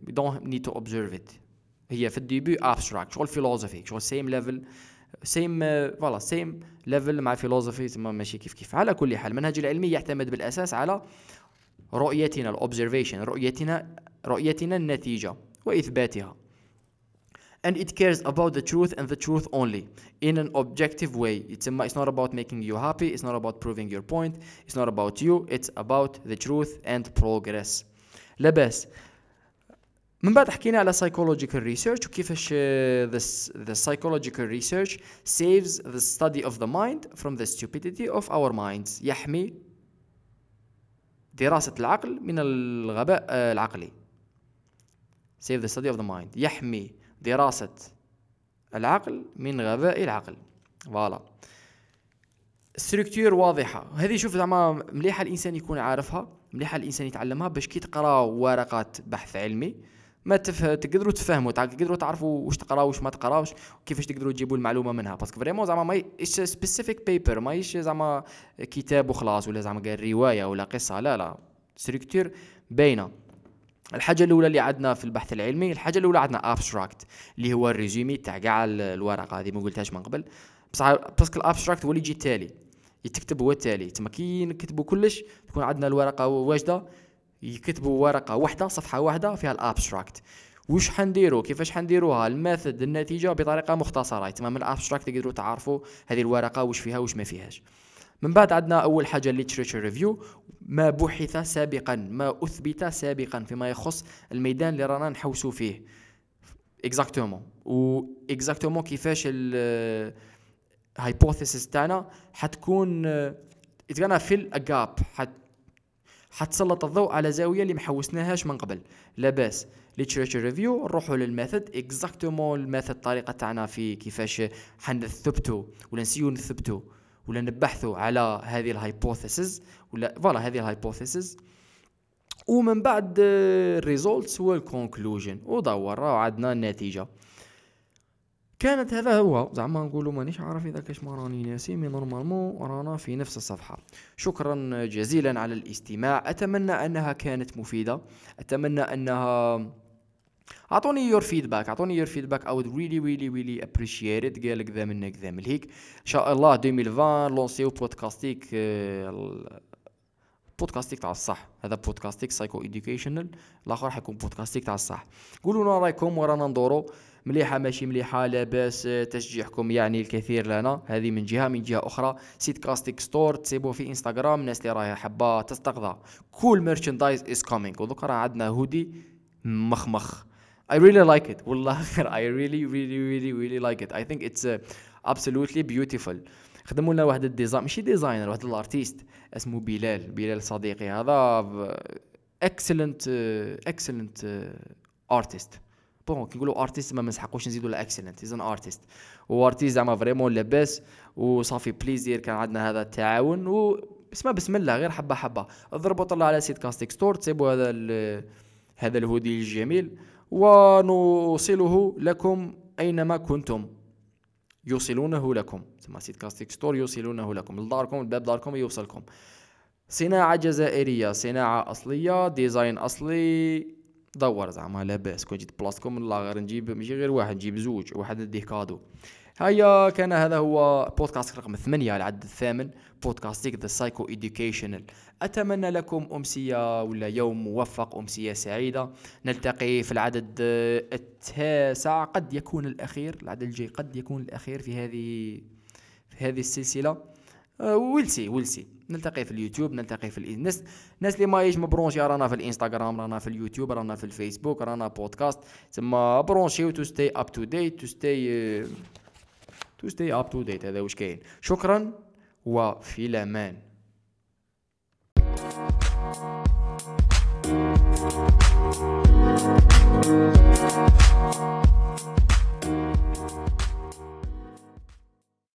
you don't need to observe it. هي في ال début abstract شغل philosophie شغل same level same voilà same level مع philosophie تما ماشي كيف كيف على كل حال المنهج العلمي يعتمد بالأساس على رؤيتنا ال observation رؤيتنا رؤيتنا النتيجه واثباتها and it cares about the truth and the truth only in an objective way يتسمى it's not about making you happy it's not about proving your point it's not about you it's about the truth and progress لا باس من بعد حكينا على psychological research وكيفاش uh, the psychological research saves the study of the mind from the stupidity of our minds يحمي دراسة العقل من الغباء uh, العقلي. Save the study of the mind. يحمي دراسة العقل من غباء العقل. voilà structure واضحة. هذه شوف زعما مليحة الإنسان يكون عارفها مليحة الإنسان يتعلمها باش كي تقرا ورقات بحث علمي. ما تف... تقدروا تفهموا تقدروا تعرفوا واش تقراو واش ما تقراوش وكيفاش تقدروا تجيبوا المعلومة منها. parce que vraiment زعما ماهيش specific paper ماهيش زعما كتاب وخلاص ولا زعما قال رواية ولا قصة. لا لا structure باينة. الحاجة الأولى اللي عندنا في البحث العلمي الحاجة الأولى عندنا abstract اللي هو ال résumé تاع كاع الورقة. هذه ما قلتهاش من قبل. بصح parce que ال abstract هو اللي يجي التالي. يتكتب هو التالي. تما كي نكتبوا كلش تكون عندنا الورقة واجدة. يكتبوا ورقة واحدة صفحة واحدة فيها ال abstract. وش حنديروا كيفاش حنديروها ال method النتيجة بطريقة مختصرة. تمام ال abstract تقدروا تعرفوا هذه الورقة وش فيها وش ما فيهاش. من بعد عندنا أول حاجة literature review ما بحث سابقا ما أثبت سابقا فيما يخص الميدان اللي رانا نحوسوا فيه. exactement و exactement كيفاش ال hypothesis تاعنا حتكون fill a gap حت حتسلط الضوء على زاوية اللي محوسناهاش من قبل. لاباس literature review نروحوا لل method. exactement ال method الطريقة تاعنا في كيفاش حنثبتوا ولا نسيو نثبتوا ولا نبحثوا على هذه ال hypothesis ولا voilà هذه ال hypothesis ومن بعد ال results وال conclusion ودور عندنا النتيجة. كانت هذا هو. زعما نقولوا مانيش عارف إذا كاش ما راني ناسي mais normalement رانا في نفس الصفحة. شكرا جزيلا على الاستماع. أتمنى أنها كانت مفيدة. أتمنى انها أعطوني your feedback أعطوني your feedback I'll really really really appreciate it قال كذا منك كذا من هيك إن شاء الله 2020 لونسيو بودكاستيك بودكاستيك تاع الصح. هذا بودكاستيك psycho educational الآخر حيكون بودكاستيك تاع الصح. قولوا لنا رأيكم ورانا ندورو. مليحة ماشي مليحة لاباس تشجيعكم يعني الكثير لنا. هذه من جهة من جهة أخرى سيت كاستيك ستور تسيبوه في إنستغرام الناس اللي راهي حابة تستقضى. cool merchandise is coming ودوك راه عندنا هودي مخمخ. I really like it. والله I really really really really like it. I think it's uh, absolutely beautiful. خدموا لنا واحد ال design ماشي designer واحد ال artist اسمه بلال بلال صديقي. هذا excellent excellent artist bon كي نقولوا artist ما نسحقوش نزيدوا لا excellent as an artist و artiste زعما vraiment لاباس وصافي plaisir كان عندنا هذا التعاون و اسمه بسم الله غير حبة حبة. اضربوا طلع على سيت كاستيك ستور تسيبوا هذا هذا الهودي الجميل ونوصله لكم أينما كنتم. يوصلونه لكم. ثم سيت كاستيك ستور يوصلونه لكم. لداركم الباب داركم يوصلكم. صناعة جزائرية صناعة أصلية ديزاين أصلي. دور زعما لاباس. كون جيت بلاصتكم لا غير نجيب ماشي غير واحد نجيب زوج واحد نديه كادو. هيا كان هذا هو بودكاست رقم ثمانية العدد الثامن بودكاستيك the psycho educational أتمنى لكم أمسية ولا يوم موفق أمسية سعيدة. نلتقي في العدد التاسع. قد يكون الأخير العدد الجاي قد يكون الأخير في هذه في هذه السلسلة. we'll see we'll see نلتقي في اليوتيوب نلتقي في الناس الناس اللي ما يجم branché رانا في الإنستغرام رانا في اليوتيوب رانا في الفيسبوك رانا بودكاست. تسمى branché to stay up to date to stay to stay up to date هذا واش كاين. شكرا وفي الأمان.